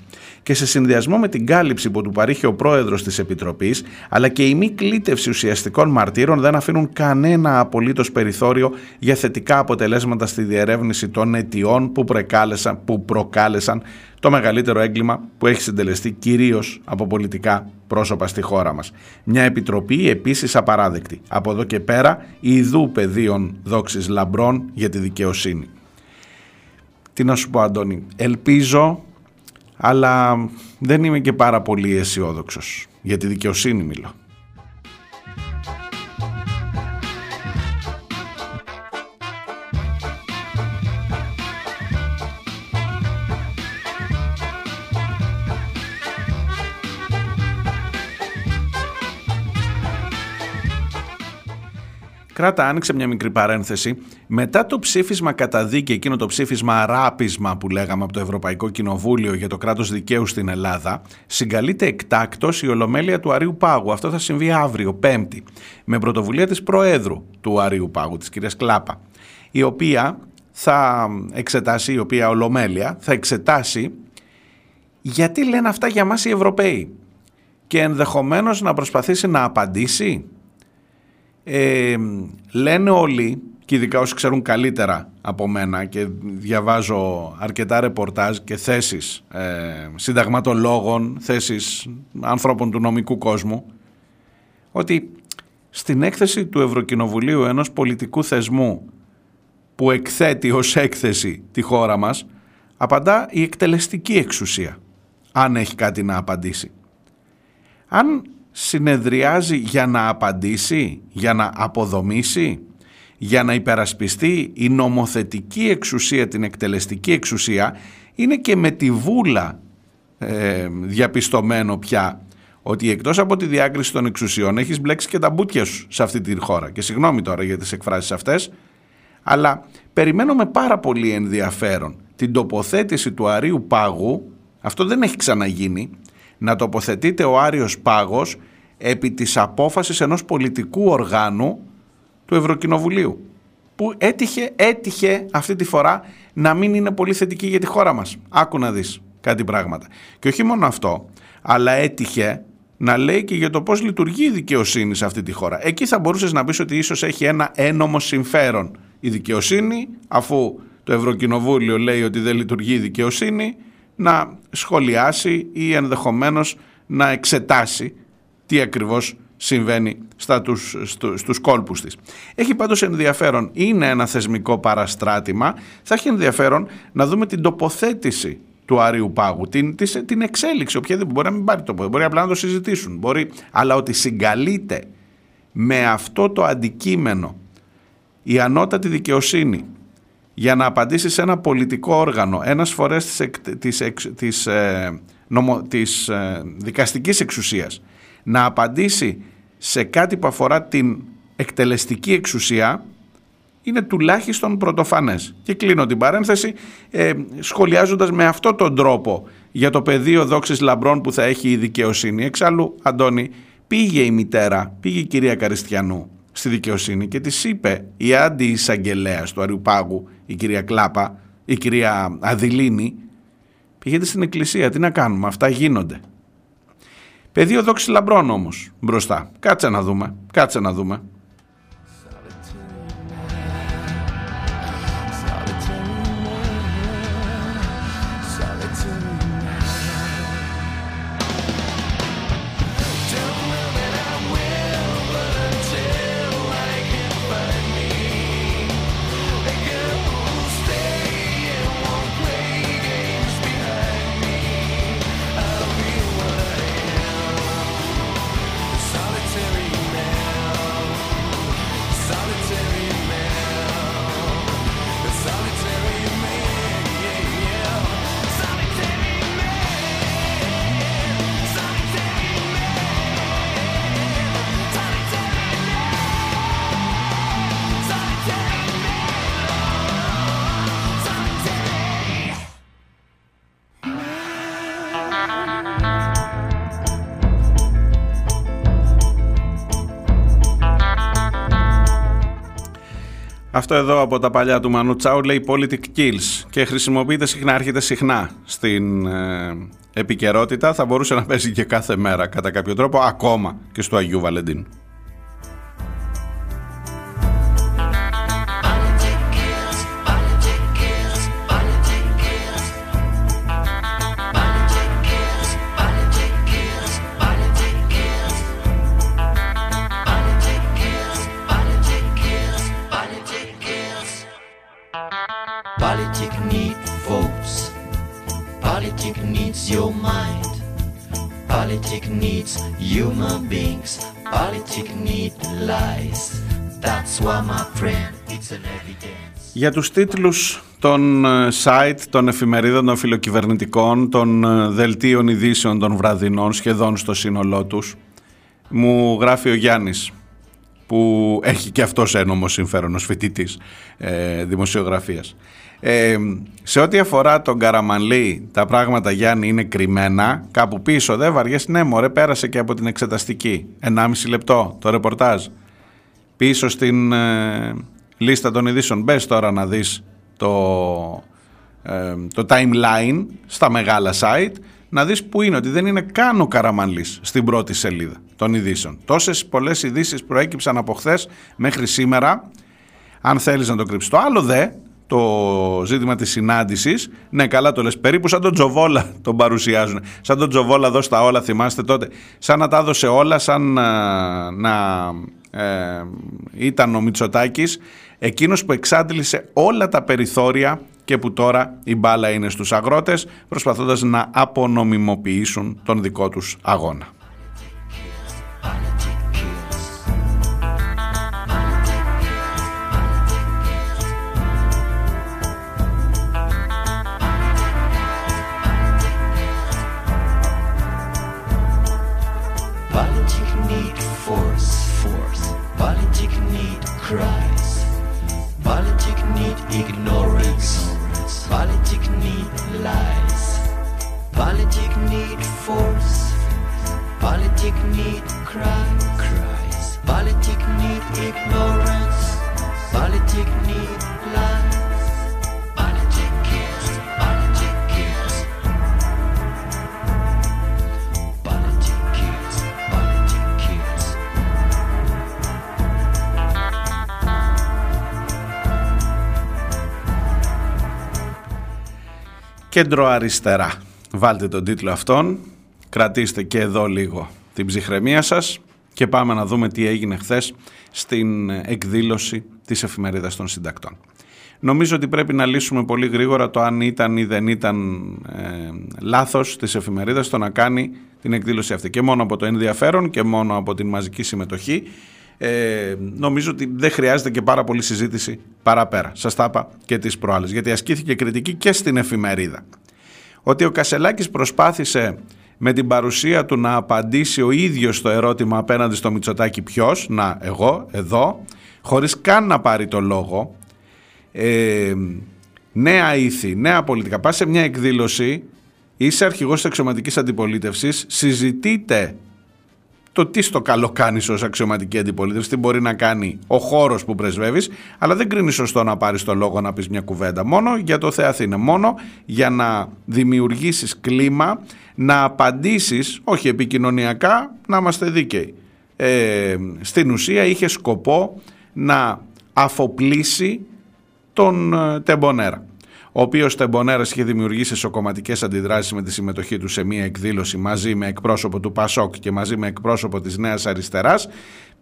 και σε συνδυασμό με την κάλυψη που του παρήχε ο πρόεδρος της Επιτροπής αλλά και η μη κλήτευση ουσιαστικών μαρτύρων δεν αφήνουν κανένα απολύτως περιθώριο για θετικά αποτελέσματα στη διερεύνηση των αιτιών που, προκάλεσαν, που προκάλεσαν το μεγαλύτερο έγκλημα που έχει συντελεστεί κυρίως από πολιτικά πρόσωπα στη χώρα μας. Μια επιτροπή επίσης απαράδεκτη. Από εδώ και πέρα ιδού πεδίων δόξης λαμπρών για τη δικαιοσύνη. Τι να σου πω Αντώνη, ελπίζω αλλά δεν είμαι και πάρα πολύ αισιόδοξος. Για τη δικαιοσύνη μιλώ. Κράτα, άνοιξε μια μικρή παρένθεση. Μετά το ψήφισμα κατά δίκη, εκείνο το ψήφισμα ράπισμα που λέγαμε από το Ευρωπαϊκό Κοινοβούλιο για το κράτος δικαίου στην Ελλάδα, συγκαλείται εκτάκτος η Ολομέλεια του Αρίου Πάγου. Αυτό θα συμβεί αύριο, Πέμπτη, με πρωτοβουλία της Προέδρου του Αρίου Πάγου, της κυρίας Κλάπα, η οποία θα εξετάσει, η οποία Ολομέλεια θα εξετάσει γιατί λένε αυτά για μας οι Ευρωπαίοι και ενδεχομένως να προσπαθήσει να απαντήσει ε, λένε όλοι, και ειδικά όσοι ξέρουν καλύτερα από μένα και διαβάζω αρκετά ρεπορτάζ και θέσεις ε, συνταγματολόγων, θέσεις ανθρώπων του νομικού κόσμου, ότι στην έκθεση του Ευρωκοινοβουλίου ενός πολιτικού θεσμού που εκθέτει ως έκθεση τη χώρα μας, απαντά η εκτελεστική εξουσία, αν έχει κάτι να απαντήσει. Αν συνεδριάζει για να απαντήσει, για να αποδομήσει, για να υπερασπιστεί η νομοθετική εξουσία, την εκτελεστική εξουσία, είναι και με τη βούλα ε, διαπιστωμένο πια ότι εκτός από τη διάκριση των εξουσιών έχεις μπλέξει και τα μπούτια σου σε αυτή τη χώρα. Και συγγνώμη τώρα για τις εκφράσεις αυτές, αλλά περιμένω με πάρα πολύ ενδιαφέρον την τοποθέτηση του Αρίου Πάγου, αυτό δεν έχει ξαναγίνει, να τοποθετείται ο Άριος Πάγος επί της απόφασης ενός πολιτικού οργάνου του Ευρωκοινοβουλίου που έτυχε, έτυχε αυτή τη φορά να μην είναι πολύ θετική για τη χώρα μας. Άκου να δεις κάτι πράγματα. Και όχι μόνο αυτό, αλλά έτυχε να λέει και για το πώς λειτουργεί η δικαιοσύνη σε αυτή τη χώρα. Εκεί θα μπορούσες να πεις ότι ίσως έχει ένα ένομο συμφέρον η δικαιοσύνη, αφού το Ευρωκοινοβούλιο λέει ότι δεν λειτουργεί η δικαιοσύνη, να σχολιάσει ή ενδεχομένως να εξετάσει τι ακριβώς συμβαίνει στα τους, στους κόλπους της. Έχει πάντως ενδιαφέρον, είναι ένα θεσμικό παραστράτημα, θα έχει ενδιαφέρον να δούμε την τοποθέτηση του Άριου Πάγου, την, την εξέλιξη, οποιαδήποτε μπορεί να μην πάρει το μπορεί απλά να το συζητήσουν, μπορεί, αλλά ότι συγκαλείται με αυτό το αντικείμενο η ανώτατη δικαιοσύνη για να απαντήσεις σε ένα πολιτικό όργανο ένας φορές της, της, της, ε, νομο, της ε, δικαστικής εξουσίας να απαντήσει σε κάτι που αφορά την εκτελεστική εξουσία είναι τουλάχιστον πρωτοφανές. Και κλείνω την παρένθεση ε, σχολιάζοντας με αυτόν τον τρόπο για το πεδίο δόξης λαμπρών που θα έχει η δικαιοσύνη. Εξάλλου, Αντώνη, πήγε η μητέρα, πήγε η κυρία Καριστιανού στη δικαιοσύνη και της είπε η άντι του Αριουπάγου η κυρία Κλάπα, η κυρία Αδηλίνη, πήγαινε στην εκκλησία, τι να κάνουμε, αυτά γίνονται. Πεδίο δόξης λαμπρών όμως μπροστά. Κάτσε να δούμε, κάτσε να δούμε. Αυτό εδώ από τα παλιά του Μανού Τσάου λέει Politic Kills και χρησιμοποιείται συχνά, έρχεται συχνά στην ε, επικαιρότητα. Θα μπορούσε να παίζει και κάθε μέρα κατά κάποιο τρόπο, ακόμα και στο Αγίου Βαλεντίνου. Για τους τίτλους των ε, site, των εφημερίδων των φιλοκυβερνητικών, των ε, δελτίων ειδήσεων των βραδινών σχεδόν στο σύνολό τους, μου γράφει ο Γιάννης που έχει και αυτός ένομο συμφέρον ως φοιτητής ε, δημοσιογραφίας. Ε, σε ό,τι αφορά τον Καραμανλή, τα πράγματα Γιάννη είναι κρυμμένα. Κάπου πίσω δεν βαριές. Ναι, μωρέ, πέρασε και από την εξεταστική. 1,5 λεπτό το ρεπορτάζ. Πίσω στην ε, λίστα των ειδήσεων. Μπες τώρα να δεις το, ε, το timeline στα μεγάλα site. Να δεις που είναι, ότι δεν είναι καν ο Καραμανλής στην πρώτη σελίδα των ειδήσεων. Τόσες πολλές ειδήσεις προέκυψαν από χθες μέχρι σήμερα. Αν θέλεις να το κρύψεις. Το άλλο δε, το ζήτημα της συνάντησης. Ναι, καλά το λες. Περίπου σαν τον Τζοβόλα τον παρουσιάζουν. Σαν τον Τζοβόλα εδώ στα όλα, θυμάστε τότε. Σαν να τα έδωσε όλα, σαν ε, να, ε, ήταν ο Μητσοτάκης. Εκείνος που εξάντλησε όλα τα περιθώρια και που τώρα η μπάλα είναι στους αγρότες προσπαθώντας να απονομιμοποιήσουν τον δικό τους αγώνα. Christ. Politic need ignorance. Politic need lies. Politic need force. Politic need crime. Politic need ignorance. Politic need κέντρο αριστερά. Βάλτε τον τίτλο αυτόν, κρατήστε και εδώ λίγο την ψυχραιμία σας και πάμε να δούμε τι έγινε χθες στην εκδήλωση της εφημερίδας των συντακτών. Νομίζω ότι πρέπει να λύσουμε πολύ γρήγορα το αν ήταν ή δεν ήταν ε, λάθος της εφημερίδας το να κάνει την εκδήλωση αυτή. Και μόνο από το ενδιαφέρον και μόνο από την μαζική συμμετοχή ε, νομίζω ότι δεν χρειάζεται και πάρα πολύ συζήτηση παραπέρα. Σας τα είπα και τις προάλλες, γιατί ασκήθηκε κριτική και στην εφημερίδα. Ότι ο Κασελάκης προσπάθησε με την παρουσία του να απαντήσει ο ίδιος το ερώτημα απέναντι στο Μητσοτάκι ποιος, να εγώ, εδώ, χωρίς καν να πάρει το λόγο, ε, νέα ήθη, νέα πολιτικά. Πας σε μια εκδήλωση, είσαι αρχηγός της εξωματικής αντιπολίτευσης, συζητείτε το τι στο καλό κάνεις ως αξιωματική αντιπολίτευση, τι μπορεί να κάνει ο χώρος που πρεσβεύεις, αλλά δεν κρίνεις σωστό να πάρεις το λόγο να πεις μια κουβέντα. Μόνο για το Θεαθήνα. Μόνο για να δημιουργήσεις κλίμα, να απαντήσεις, όχι επικοινωνιακά, να είμαστε δίκαιοι. Ε, στην ουσία είχε σκοπό να αφοπλίσει τον ε, Τεμπονέρα ο οποίος Τεμπονέρα είχε δημιουργήσει σοκομματικές αντιδράσεις με τη συμμετοχή του σε μία εκδήλωση μαζί με εκπρόσωπο του Πασόκ και μαζί με εκπρόσωπο της Νέας Αριστεράς,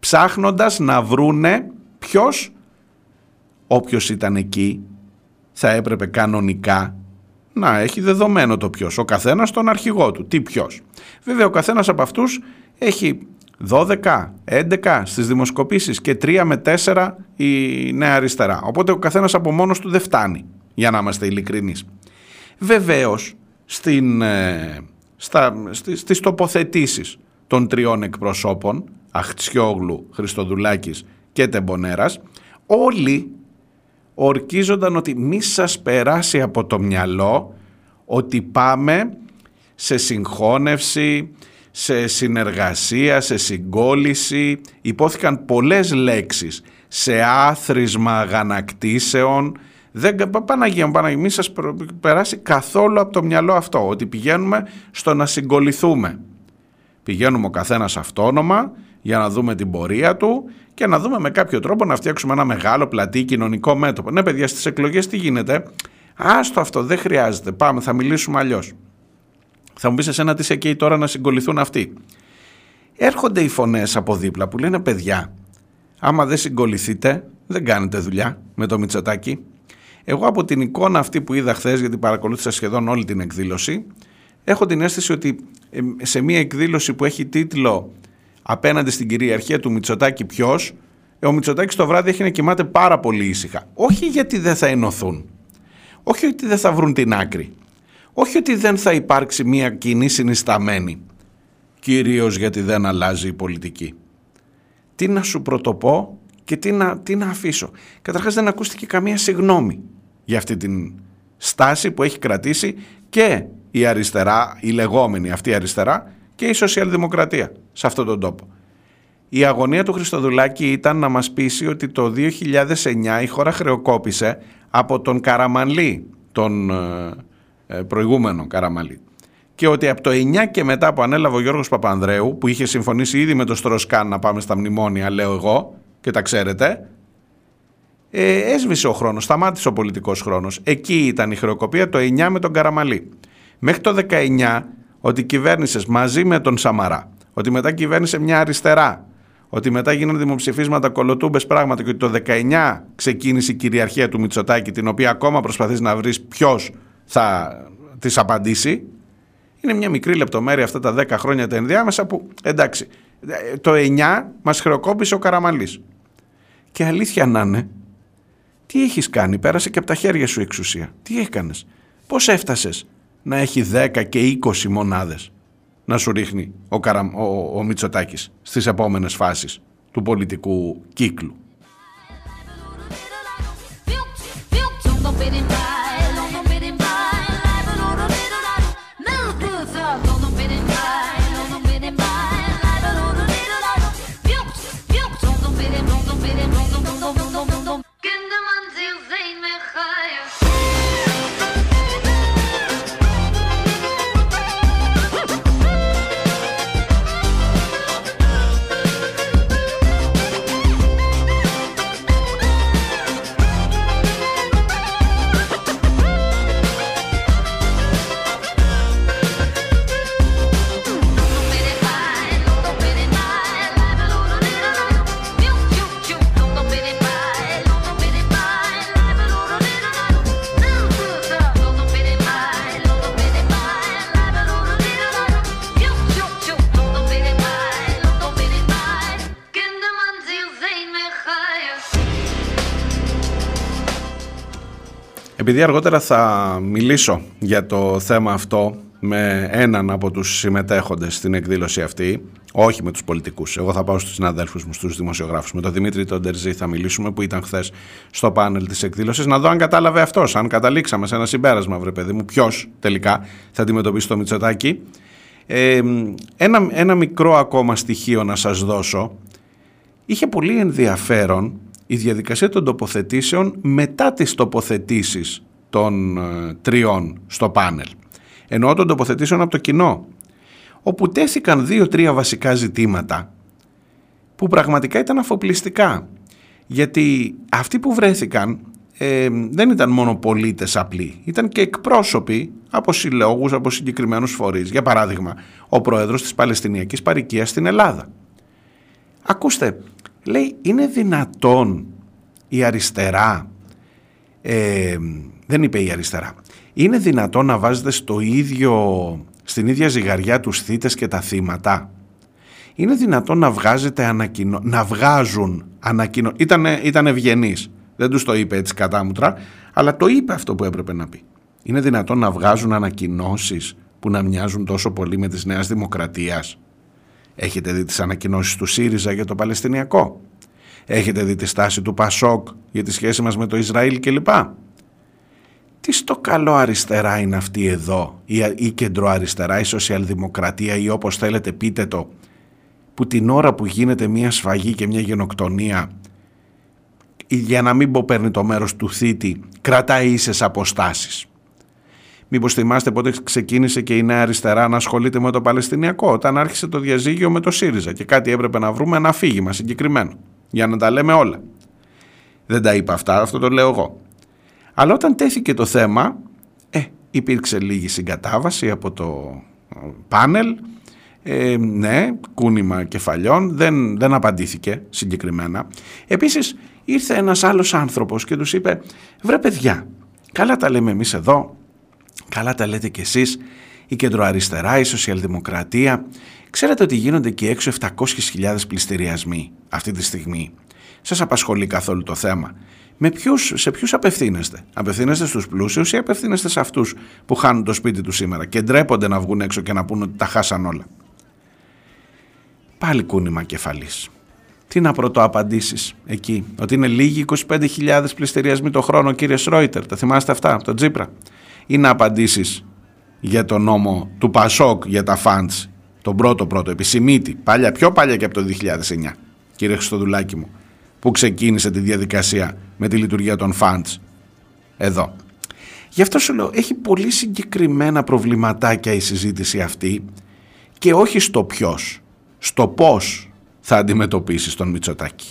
ψάχνοντας να βρούνε ποιος, όποιος ήταν εκεί, θα έπρεπε κανονικά να έχει δεδομένο το ποιος. Ο καθένας τον αρχηγό του. Τι ποιος. Βέβαια, ο καθένας από αυτούς έχει 12, 11 στις δημοσκοπήσεις και 3 με 4 η Νέα Αριστερά. Οπότε ο καθένας από μόνος του δεν φτάνει για να είμαστε ειλικρινείς. Βεβαίως, στην, ε, στα, στις, στις τοποθετήσεις των τριών εκπροσώπων, Αχτσιόγλου, Χριστοδουλάκης και Τεμπονέρας, όλοι ορκίζονταν ότι μη σας περάσει από το μυαλό ότι πάμε σε συγχώνευση, σε συνεργασία, σε συγκόληση. Υπόθηκαν πολλές λέξεις σε άθροισμα αγανακτήσεων. Δεν, Παναγία μου, Παναγία, μην σας περάσει καθόλου από το μυαλό αυτό, ότι πηγαίνουμε στο να συγκοληθούμε. Πηγαίνουμε ο καθένας αυτόνομα για να δούμε την πορεία του και να δούμε με κάποιο τρόπο να φτιάξουμε ένα μεγάλο πλατή κοινωνικό μέτωπο. Ναι παιδιά, στις εκλογές τι γίνεται; Άστο αυτό, δεν χρειάζεται. Πάμε, θα μιλήσουμε αλλιώς. Θα μου πεις εσένα τι σε εκεί τώρα να συγκοληθούν αυτοί. Έρχονται οι φωνές από δίπλα που λένε παιδιά, άμα δεν συγκοληθείτε, δεν κάνετε δουλειά με το Μητσοτάκι. Εγώ από την εικόνα αυτή που είδα χθες, γιατί παρακολούθησα σχεδόν όλη την εκδήλωση, έχω την αίσθηση ότι σε μια εκδήλωση που έχει τίτλο απέναντι στην κυριαρχία του Μητσοτάκη ποιος, ο Μητσοτάκης το βράδυ έχει να κοιμάται πάρα πολύ ήσυχα. Όχι γιατί δεν θα ενωθούν. Όχι ότι δεν θα βρουν την άκρη. Όχι ότι δεν θα υπάρξει μια κοινή συνισταμένη. Κυρίως γιατί δεν αλλάζει η πολιτική. Τι να σου πρωτοπώ και τι να, τι να αφήσω. Καταρχάς δεν ακούστηκε καμία συγνώμη για αυτή την στάση που έχει κρατήσει και η αριστερά, η λεγόμενη αυτή αριστερά και η σοσιαλδημοκρατία σε αυτόν τον τόπο. Η αγωνία του Χριστοδουλάκη ήταν να μας πείσει ότι το 2009 η χώρα χρεοκόπησε από τον Καραμανλή, τον ε, ε, προηγούμενο Καραμαλή. Και ότι από το 9 και μετά που ανέλαβε ο Γιώργος Παπανδρέου, που είχε συμφωνήσει ήδη με τον Στροσκάν να πάμε στα μνημόνια, λέω εγώ, και τα ξέρετε, ε, έσβησε ο χρόνος, σταμάτησε ο πολιτικός χρόνος. Εκεί ήταν η χρεοκοπία το 9 με τον Καραμαλή. Μέχρι το 19 ότι κυβέρνησες μαζί με τον Σαμαρά, ότι μετά κυβέρνησε μια αριστερά, ότι μετά γίνανε δημοψηφίσματα κολοτούμπες πράγματα και ότι το 19 ξεκίνησε η κυριαρχία του Μητσοτάκη, την οποία ακόμα προσπαθείς να βρεις ποιος θα τη απαντήσει. Είναι μια μικρή λεπτομέρεια αυτά τα 10 χρόνια τα ενδιάμεσα που εντάξει, το 9 μας χρεοκόπησε ο Καραμαλής. Και αλήθεια να είναι, τι έχεις κάνει, πέρασε και από τα χέρια σου η εξουσία. Τι έκανες, πώς έφτασες να έχει 10 και 20 μονάδες να σου ρίχνει ο, Καρα... ο, ο Μητσοτάκης στις επόμενες φάσεις του πολιτικού κύκλου; Επειδή αργότερα θα μιλήσω για το θέμα αυτό με έναν από τους συμμετέχοντες στην εκδήλωση αυτή, όχι με τους πολιτικούς, εγώ θα πάω στους συναδέλφους μου, στους δημοσιογράφους, με τον Δημήτρη τον Τερζή θα μιλήσουμε που ήταν χθες στο πάνελ της εκδήλωσης, να δω αν κατάλαβε αυτός, αν καταλήξαμε σε ένα συμπέρασμα βρε παιδί μου, ποιος τελικά θα αντιμετωπίσει το Μητσοτάκι. Ε, ένα, ένα μικρό ακόμα στοιχείο να σας δώσω, είχε πολύ ενδιαφέρον η διαδικασία των τοποθετήσεων μετά τις τοποθετήσεις των ε, τριών στο πάνελ. Ενώ των τοποθετήσεων από το κοινό, όπου τέθηκαν δύο-τρία βασικά ζητήματα που πραγματικά ήταν αφοπλιστικά. Γιατί αυτοί που βρέθηκαν ε, δεν ήταν μόνο πολίτες απλοί, ήταν και εκπρόσωποι από συλλόγους, από συγκεκριμένους φορείς. Για παράδειγμα, ο πρόεδρος της Παλαιστινιακής Παρικίας στην Ελλάδα. Ακούστε, λέει είναι δυνατόν η αριστερά ε, δεν είπε η αριστερά είναι δυνατόν να βάζετε στο ίδιο, στην ίδια ζυγαριά τους θύτες και τα θύματα; Είναι δυνατόν να βγάζετε ανακοινώ, να βγάζουν ανακοινώ, ήταν, ήταν ευγενής δεν τους το είπε έτσι κατάμουτρα αλλά το είπε αυτό που έπρεπε να πει. Είναι δυνατόν να βγάζουν ανακοινώσεις που να μοιάζουν τόσο πολύ με της Νέας Δημοκρατίας; Έχετε δει τις ανακοινώσεις του ΣΥΡΙΖΑ για το Παλαιστινιακό; Έχετε δει τη στάση του Πασόκ για τη σχέση μας με το Ισραήλ κλπ; Τι στο καλό αριστερά είναι αυτή εδώ, η, η κεντροαριστερά, η σοσιαλδημοκρατία ή όπως θέλετε πείτε το, που την ώρα που γίνεται μια σφαγή και μια γενοκτονία για να μην πω παίρνει το μέρος του θήτη, κρατάει ίσες αποστάσεις; Μήπως θυμάστε πότε ξεκίνησε και η Νέα Αριστερά να ασχολείται με το Παλαιστινιακό, όταν άρχισε το διαζύγιο με το ΣΥΡΙΖΑ και κάτι έπρεπε να βρούμε ένα αφήγημα συγκεκριμένο, για να τα λέμε όλα. Δεν τα είπα αυτά, αυτό το λέω εγώ. Αλλά όταν τέθηκε το θέμα, ε, υπήρξε λίγη συγκατάβαση από το ε, πάνελ, ε, ναι, κούνημα κεφαλιών, δεν, δεν απαντήθηκε συγκεκριμένα. Επίσης ήρθε ένας άλλος άνθρωπος και τους είπε «Βρε παιδιά, καλά τα λέμε εμείς εδώ, καλά τα λέτε κι εσείς, η κεντροαριστερά, η σοσιαλδημοκρατία. Ξέρετε ότι γίνονται και έξω 700.000 πληστηριασμοί αυτή τη στιγμή. Σας απασχολεί καθόλου το θέμα; Με ποιους, σε ποιους απευθύνεστε; Απευθύνεστε στους πλούσιους ή απευθύνεστε σε αυτούς που χάνουν το σπίτι τους σήμερα και ντρέπονται να βγουν έξω και να πούν ότι τα χάσαν όλα; Πάλι κούνημα κεφαλής. Τι να πρωτοαπαντήσεις εκεί, ότι είναι λίγοι 25.000 πληστηριασμοί το χρόνο, κύριε Σρόιτερ. Τα θυμάστε αυτά από τον Τζίπρα; Ή να απαντήσεις για τον νόμο του Πασόκ για τα φαντς, τον πρώτο πρώτο, επισημίτη, παλιά, πιο παλιά και από το 2009, κύριε Χριστοδουλάκη μου, που ξεκίνησε τη διαδικασία με τη λειτουργία των φαντς εδώ. Γι' αυτό σου λέω, έχει πολύ συγκεκριμένα προβληματάκια η συζήτηση αυτή και όχι στο ποιος, στο πώς θα αντιμετωπίσεις τον Μητσοτάκη.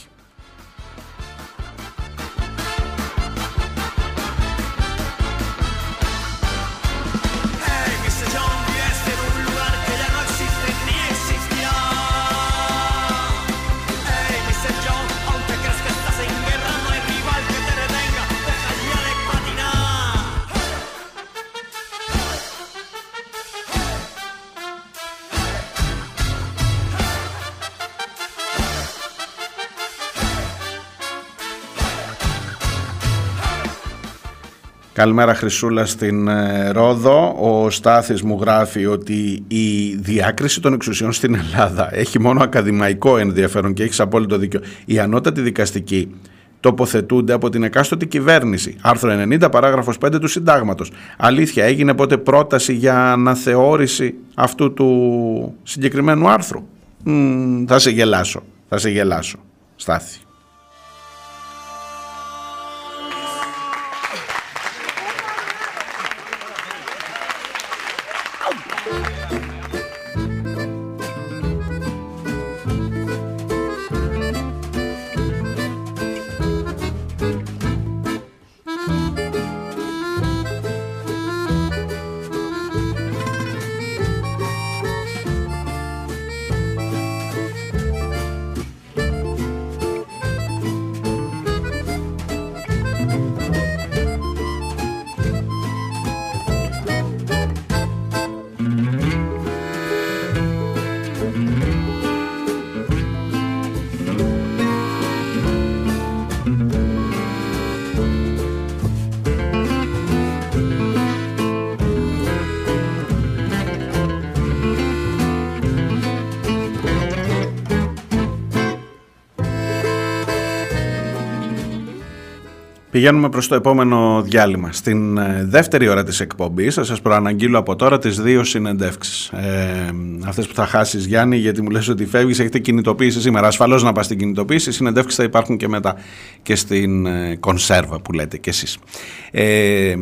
Καλημέρα Χρυσούλα στην ε, Ρόδο. Ο Στάθης μου γράφει ότι η διάκριση των εξουσιών στην Ελλάδα έχει μόνο ακαδημαϊκό ενδιαφέρον και έχεις απόλυτο δίκιο. Η ανώτατη δικαστική τοποθετούνται από την εκάστοτε κυβέρνηση. Άρθρο 90, παράγραφος 5 του συντάγματος. Αλήθεια, έγινε πότε πρόταση για αναθεώρηση αυτού του συγκεκριμένου άρθρου; θα σε γελάσω, θα σε γελάσω. Στάθη. Πηγαίνουμε προς το επόμενο διάλειμμα. Στην ε, δεύτερη ώρα της εκπομπής θα σας προαναγγείλω από τώρα τις δύο συνεντεύξεις. Ε, αυτές που θα χάσεις Γιάννη γιατί μου λες ότι φεύγεις, έχετε κινητοποίηση σήμερα. Ασφαλώς να πας στην κινητοποίηση, οι συνεντεύξεις θα υπάρχουν και μετά και στην ε, κονσέρβα που λέτε κι εσείς. Ε,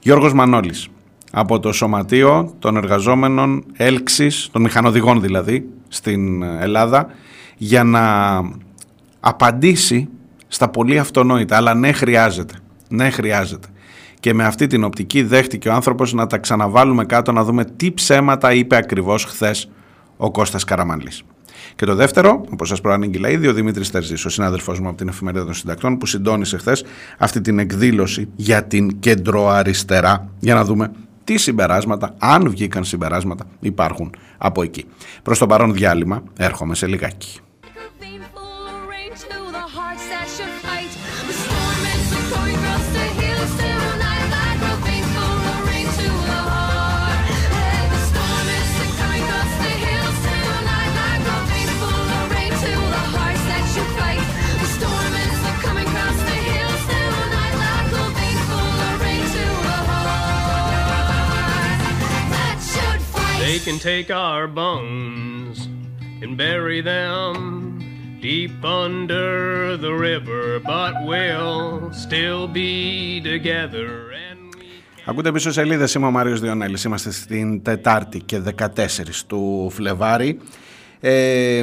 Γιώργος Μανώλης από το Σωματείο των Εργαζόμενων Έλξης, των Μηχανοδηγών δηλαδή, στην Ελλάδα, για να απαντήσει στα πολύ αυτονόητα, αλλά ναι χρειάζεται. Ναι χρειάζεται. Και με αυτή την οπτική δέχτηκε ο άνθρωπος να τα ξαναβάλουμε κάτω να δούμε τι ψέματα είπε ακριβώς χθες ο Κώστας Καραμανλής. Και το δεύτερο, όπως σας προανήγγειλα ήδη, ο Δημήτρης Τερζής, ο συνάδελφός μου από την Εφημερίδα των Συντακτών, που συντόνισε χθες αυτή την εκδήλωση για την κεντροαριστερά, για να δούμε τι συμπεράσματα, αν βγήκαν συμπεράσματα, υπάρχουν από εκεί. Προς το παρόν διάλειμμα, έρχομαι σε λιγάκι. Can take our bones and bury them deep under the river, but we'll still be together. Ακούτε πίσω σελίδες. Είμαι ο Μάριος Διονέλης. Είμαστε στην Τετάρτη και 14 του Φλεβάρι. Ε,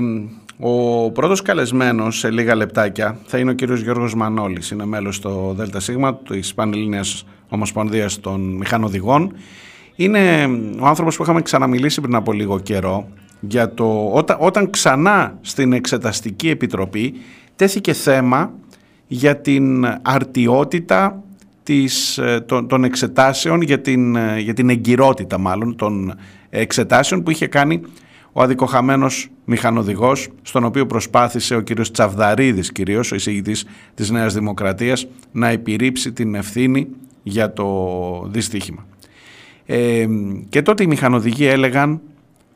ο πρώτος καλεσμένος σε λίγα λεπτάκια θα είναι ο κύριος Γιώργος Μανώλης. Είναι μέλος στο ΔΣ της Πανελλήνια Ομοσπονδίας των Μηχανοδηγών. Είναι ο άνθρωπος που είχαμε ξαναμιλήσει πριν από λίγο καιρό για το, όταν, όταν ξανά στην Εξεταστική Επιτροπή τέθηκε θέμα για την αρτιότητα της, ε, των, των εξετάσεων, για την, ε, για την εγκυρότητα μάλλον των εξετάσεων που είχε κάνει ο αδικοχαμένος μηχανοδηγός, στον οποίο προσπάθησε ο κύριος Τσαβδαρίδης κυρίως, ο εισηγητής της Νέας Δημοκρατίας, να επιρρύψει την ευθύνη για το δυστύχημα. Ε, και τότε οι μηχανοδηγοί έλεγαν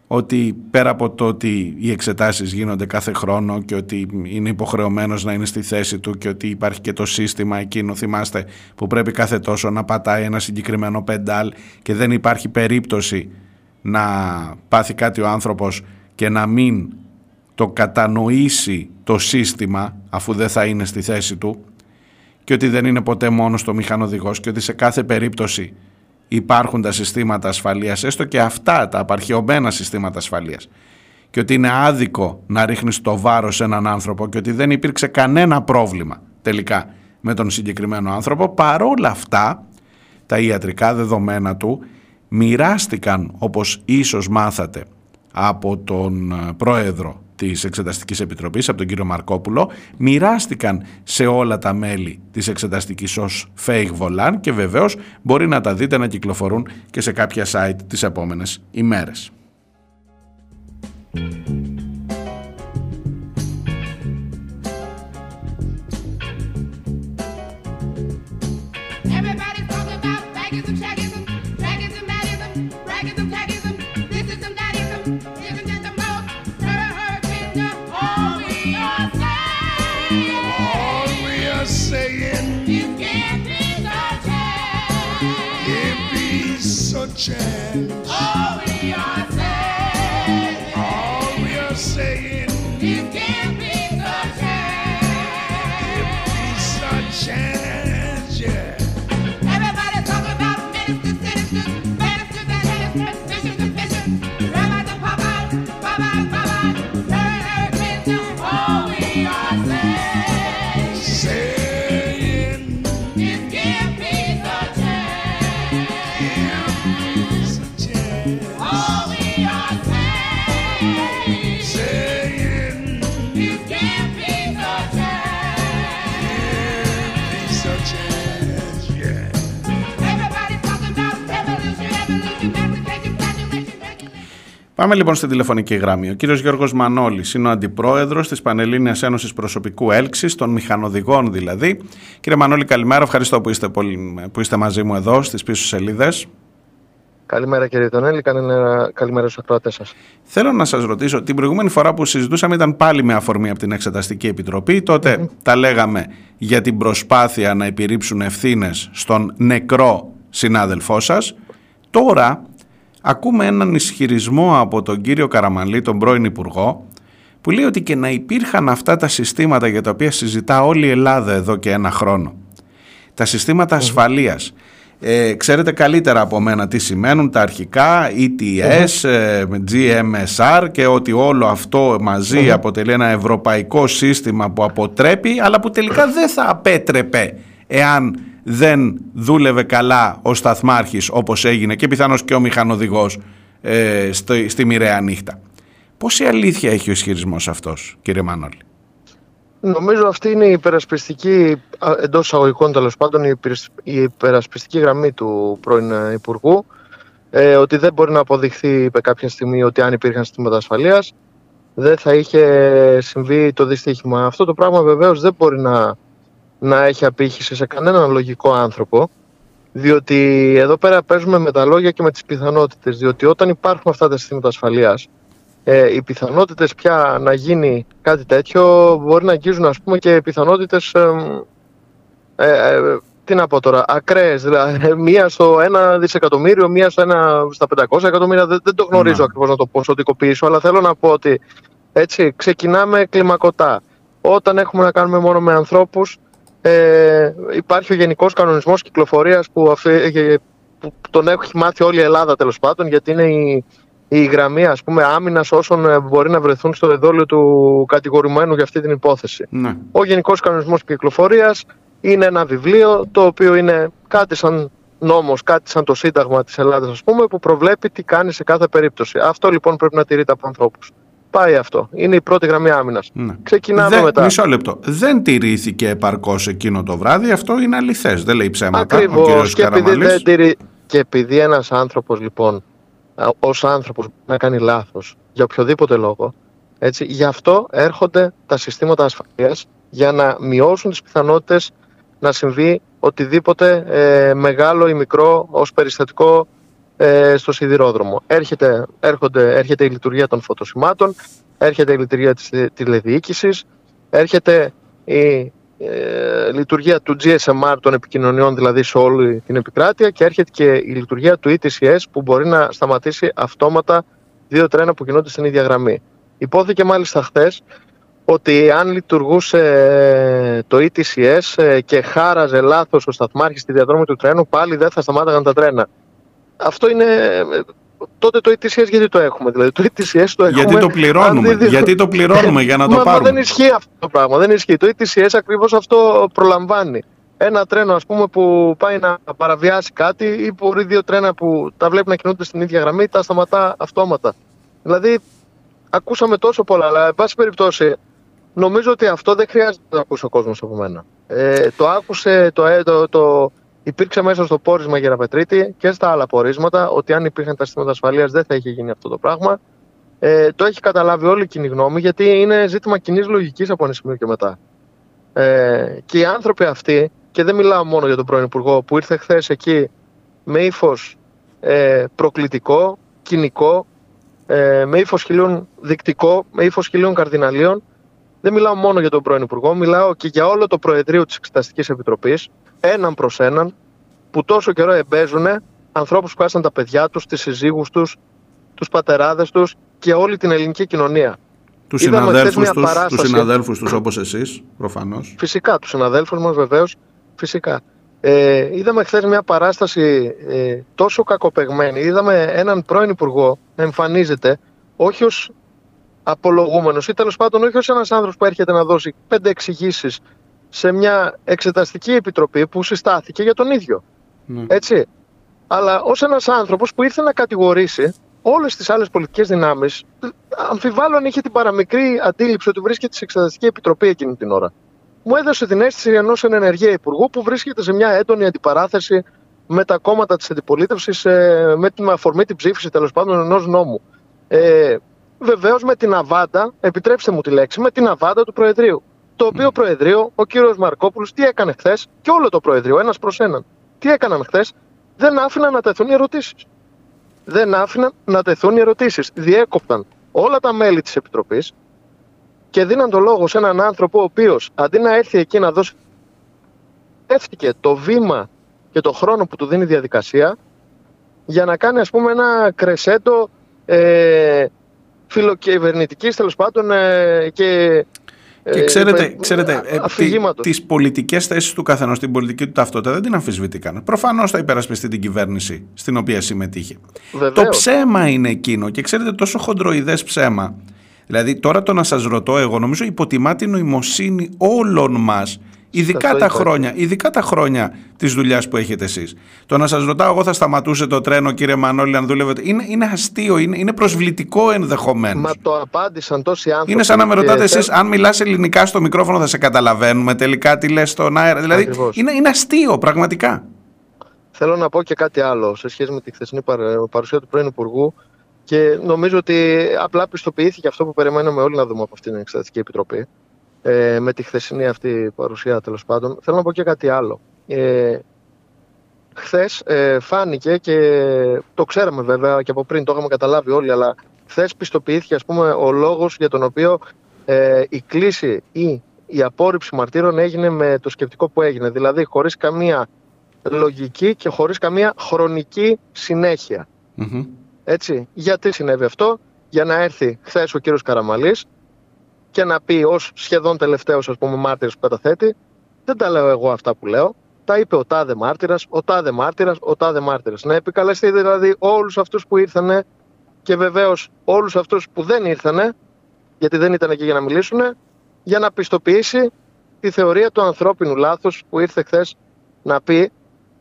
ότι πέρα από το ότι οι εξετάσεις γίνονται κάθε χρόνο και ότι είναι υποχρεωμένος να είναι στη θέση του και ότι υπάρχει και το σύστημα εκείνο, θυμάστε, που πρέπει κάθε τόσο να πατάει ένα συγκεκριμένο πεντάλ και δεν υπάρχει περίπτωση να πάθει κάτι ο άνθρωπος και να μην το κατανοήσει το σύστημα αφού δεν θα είναι στη θέση του και ότι δεν είναι ποτέ μόνος το μηχανοδηγός και ότι σε κάθε περίπτωση υπάρχουν τα συστήματα ασφαλείας, έστω και αυτά τα απαρχαιωμένα συστήματα ασφαλείας. Και ότι είναι άδικο να ρίχνεις το βάρος σε έναν άνθρωπο και ότι δεν υπήρξε κανένα πρόβλημα τελικά με τον συγκεκριμένο άνθρωπο, παρόλα αυτά τα ιατρικά δεδομένα του μοιράστηκαν όπως ίσως μάθατε από τον ε, πρόεδρο της Εξεταστικής Επιτροπής, από τον κύριο Μαρκόπουλο, μοιράστηκαν σε όλα τα μέλη της Εξεταστικής ως fake volant και βεβαίως μπορεί να τα δείτε να κυκλοφορούν και σε κάποια site τις επόμενες ημέρες. change. Πάμε λοιπόν στην τηλεφωνική γραμμή. Ο κύριος Γιώργος Μανώλης είναι ο αντιπρόεδρος της Πανελλήνιας Ένωσης Προσωπικού Έλξης, των μηχανοδηγών δηλαδή. Κύριε Μανώλη, καλημέρα. Ευχαριστώ που είστε, πολύ, που είστε μαζί μου εδώ στις πίσω σελίδες. Καλημέρα κύριε Τονέλη, καλημέρα, καλημέρα στους ακροατές σας. Θέλω να σας ρωτήσω, την προηγούμενη φορά που συζητούσαμε ήταν πάλι με αφορμή από την Εξεταστική Επιτροπή. Τότε τα λέγαμε για την προσπάθεια να επιρρύψουν ευθύνες στον νεκρό συνάδελφό σας. Τώρα ακούμε έναν ισχυρισμό από τον κύριο Καραμανλή, τον πρώην Υπουργό, που λέει ότι και να υπήρχαν αυτά τα συστήματα για τα οποία συζητά όλη η Ελλάδα εδώ και ένα χρόνο. Τα συστήματα ασφαλείας. Ε, ξέρετε καλύτερα από μένα τι σημαίνουν τα αρχικά ETS, ε, GMSR και ότι όλο αυτό μαζί αποτελεί ένα ευρωπαϊκό σύστημα που αποτρέπει αλλά που τελικά δεν θα απέτρεπε εάν δεν δούλευε καλά ο σταθμάρχης όπως έγινε και πιθανώς και ο μηχανοδηγός ε, στη, στη μοιραία νύχτα. Πόση αλήθεια έχει ο ισχυρισμός αυτός κύριε Μανώλη; Νομίζω αυτή είναι η υπερασπιστική, εντός εισαγωγικών τέλος πάντων, η υπερασπιστική γραμμή του πρώην ε, Υπουργού. Ε, ότι δεν μπορεί να αποδειχθεί είπε κάποια στιγμή ότι αν υπήρχαν συστήματα ασφαλείας δεν θα είχε συμβεί το δυστύχημα. Αυτό το πράγμα βεβαίως δεν μπορεί να, να έχει απήχηση σε κανέναν λογικό άνθρωπο. Διότι εδώ πέρα παίζουμε με τα λόγια και με τις πιθανότητες. Διότι όταν υπάρχουν αυτά τα συστήματα ασφαλείας, ε, οι πιθανότητες πια να γίνει κάτι τέτοιο μπορεί να αγγίζουν ας πούμε και πιθανότητες ε, ε, τι να πω τώρα, ακραίες, δηλαδή μία στο ένα δισεκατομμύριο, μία στο ένα στα 500 εκατομμύρια, δεν, δεν το γνωρίζω ναι. ακριβώς να το ποσοτικοποιήσω, αλλά θέλω να πω ότι έτσι ξεκινάμε κλιμακωτά. Όταν έχουμε να κάνουμε μόνο με ανθρώπους, ε, υπάρχει ο Γενικός Κανονισμός Κυκλοφορίας που, ε, που τον έχει μάθει όλη η Ελλάδα τέλος πάντων, γιατί είναι η, η γραμμή ας πούμε άμυνας όσων ε, μπορεί να βρεθούν στο εδόλιο του κατηγορουμένου για αυτή την υπόθεση. Ναι. Ο Γενικός Κανονισμός Κυκλοφορίας είναι ένα βιβλίο το οποίο είναι κάτι σαν νόμος, κάτι σαν το Σύνταγμα της Ελλάδας ας πούμε που προβλέπει τι κάνει σε κάθε περίπτωση. Αυτό λοιπόν πρέπει να τηρείται από ανθρώπους. Πάει αυτό. Είναι η πρώτη γραμμή άμυνας. Ναι. Ξεκινάμε Δεν- μετά. Μισό λεπτό. Δεν τηρήθηκε επαρκώς εκείνο το βράδυ. Αυτό είναι αληθές. Δεν λέει ψέματα. Ο Ακριβώς. κύριος Και, επειδή Καραμαλής. δεν τηρεί- και επειδή ένας άνθρωπος λοιπόν, ως άνθρωπος να κάνει λάθος για οποιοδήποτε λόγο, έτσι, γι' αυτό έρχονται τα συστήματα ασφαλείας για να μειώσουν τις πιθανότητες να συμβεί οτιδήποτε ε, μεγάλο ή μικρό ως περιστατικό ε, στο σιδηρόδρομο. Έρχεται, έρχονται, έρχεται η λειτουργία των φωτοσημάτων, έρχεται η λειτουργία της τε- τηλεδιοίκησης, έρχεται η ε, λειτουργία του GSMR των επικοινωνιών δηλαδή σε όλη την επικράτεια και έρχεται και η λειτουργία του ETCS που μπορεί να σταματήσει αυτόματα δύο τρένα που κινούνται στην ίδια γραμμή. Υπόθηκε μάλιστα χθες ότι αν λειτουργούσε ε, το ETCS ε, και χάραζε λάθος ο σταθμάρχης στη διαδρόμη του τρένου πάλι δεν θα σταμάταγαν τα τρένα. Αυτό είναι... ε, Τότε το ETCS γιατί το έχουμε. Δηλαδή το ETCS το έχουμε... Γιατί το πληρώνουμε. αν δεν- Γιατί το πληρώνουμε για να το Μα, μα πάρουμε. δεν ισχύει αυτό το πράγμα. Δεν ισχύει. Το ETCS ακριβώς αυτό προλαμβάνει. Ένα τρένο ας πούμε που πάει να παραβιάσει κάτι ή μπορεί δύο τρένα που τα βλέπει να κινούνται στην ίδια γραμμή τα σταματά αυτόματα. Δηλαδή ακούσαμε τόσο πολλά αλλά εν πάση περιπτώσει νομίζω ότι αυτό δεν χρειάζεται να το ακούσει ο κόσμος από μένα. Ε, το άκουσε, το, ε, το, το, υπήρξε μέσα στο πόρισμα Γεραπετρίτη και στα άλλα πορίσματα ότι αν υπήρχαν τα συστήματα ασφαλείας δεν θα είχε γίνει αυτό το πράγμα. Ε, το έχει καταλάβει όλη η κοινή γνώμη γιατί είναι ζήτημα κοινής λογικής από ένα σημείο και μετά. Ε, και οι άνθρωποι αυτοί, και δεν μιλάω μόνο για τον πρώην Υπουργό που ήρθε χθες εκεί με ύφος ε, προκλητικό, κοινικό, ε, με ύφος χιλίων δικτικό, με ύφος χιλίων καρδιναλίων. Δεν μιλάω μόνο για τον πρώην Υπουργό, μιλάω και για όλο το Προεδρείο της Εξεταστικής Επιτροπής, έναν προς έναν, που τόσο καιρό εμπέζουν ανθρώπους που χάσαν τα παιδιά τους, τις συζύγους τους, τους πατεράδες τους και όλη την ελληνική κοινωνία. Τους Είδαμε χθες συναδέλφους μια τους, τους παράσταση. συναδέλφους τους όπως εσείς, προφανώς. Φυσικά, τους συναδέλφους μας βεβαίως. Φυσικά. Ε, είδαμε χθες μια παράσταση ε, τόσο κακοπεγμένη. Είδαμε έναν πρώην υπουργό να εμφανίζεται όχι ως απολογούμενος ή τέλος πάντων όχι ως ένας άνθρωπος που έρχεται να δώσει πέντε εξηγήσεις σε μια εξεταστική επιτροπή που συστάθηκε για τον ίδιο. Ναι. Έτσι. Αλλά ως ένας άνθρωπος που ήρθε να κατηγορήσει όλες τις άλλες πολιτικές δυνάμεις, αμφιβάλλω αν είχε την παραμικρή αντίληψη ότι βρίσκεται σε εξεταστική επιτροπή εκείνη την ώρα. Μου έδωσε την αίσθηση ενός ενεργεία υπουργού που βρίσκεται σε μια έντονη αντιπαράθεση με τα κόμματα της αντιπολίτευσης, με την αφορμή την ψήφιση τέλος πάντων ενός νόμου. Ε, Βεβαίως με την αβάντα, επιτρέψτε μου τη λέξη, με την αβάντα του Προεδρείου. Το οποίο Προεδρείο, ο κύριος Μαρκόπουλος, τι έκανε χθες και όλο το Προεδρείο, ένας προς έναν. Τι έκαναν χθες, δεν άφηναν να τεθούν οι ερωτήσεις. Δεν άφηναν να τεθούν οι ερωτήσεις. Διέκοπταν όλα τα μέλη της Επιτροπής και δίναν το λόγο σε έναν άνθρωπο ο οποίος αντί να έρθει εκεί να δώσει. Έφτηκε το βήμα και το χρόνο που του δίνει η διαδικασία για να κάνει ας πούμε ένα κρεσέντο ε, φιλοκυβερνητικής τέλος πάντων ε, και Και ε, ξέρετε, ε, ξέρετε ε, αφηγήματος. τι, τις πολιτικές θέσεις του καθενός, την πολιτική του ταυτότητα δεν την αμφισβητεί κανένα. Προφανώς θα υπερασπιστεί την κυβέρνηση στην οποία συμμετείχε. Το Βεβαίως. ψέμα είναι εκείνο και ξέρετε τόσο χοντροειδές ψέμα. Δηλαδή τώρα το να σας ρωτώ εγώ νομίζω υποτιμά την νοημοσύνη όλων μας Ειδικά Αυτό τα, είπα. χρόνια, ειδικά τα χρόνια της δουλειάς που έχετε εσείς. Το να σας ρωτάω, εγώ θα σταματούσε το τρένο, κύριε Μανώλη, αν δούλευε; Είναι, είναι αστείο, είναι, είναι προσβλητικό ενδεχομένως. Μα το απάντησαν τόσοι άνθρωποι. Είναι σαν να με και ρωτάτε εσείς, θε- αν μιλάς ελληνικά στο μικρόφωνο, θα σε καταλαβαίνουμε τελικά τι λες στον αέρα. Δηλαδή, Ακριβώς. είναι, είναι αστείο, πραγματικά. Θέλω να πω και κάτι άλλο σε σχέση με τη χθεσινή παρ- παρουσία του πρώην Υπουργού και νομίζω ότι απλά πιστοποιήθηκε αυτό που περιμέναμε όλοι να δούμε από αυτήν την Εξεταστική Επιτροπή ε, με τη χθεσινή αυτή παρουσία τέλος πάντων. Θέλω να πω και κάτι άλλο. Ε, Χθες ε, φάνηκε και το ξέραμε βέβαια και από πριν, το είχαμε καταλάβει όλοι, αλλά χθες πιστοποιήθηκε ας πούμε, ο λόγος για τον οποίο ε, η κλίση ή η απόρριψη μαρτύρων έγινε με το σκεπτικό που έγινε. Δηλαδή χωρίς καμία λογική και χωρίς καμία χρονική συνέχεια. Μμμ. Έτσι. Γιατί συνέβη αυτό, για να έρθει χθες ο κύριος Καραμαλής και να πει ως σχεδόν τελευταίος ας πούμε μάρτυρας που καταθέτει, δεν τα λέω εγώ αυτά που λέω. Τα είπε ο τάδε μάρτυρας, ο τάδε μάρτυρας, ο τάδε μάρτυρας. Να επικαλεστεί δηλαδή όλους αυτούς που ήρθαν και βεβαίως όλους αυτούς που δεν ήρθαν, γιατί δεν ήταν εκεί για να μιλήσουν, για να πιστοποιήσει τη θεωρία του ανθρώπινου λάθους που ήρθε χθες να πει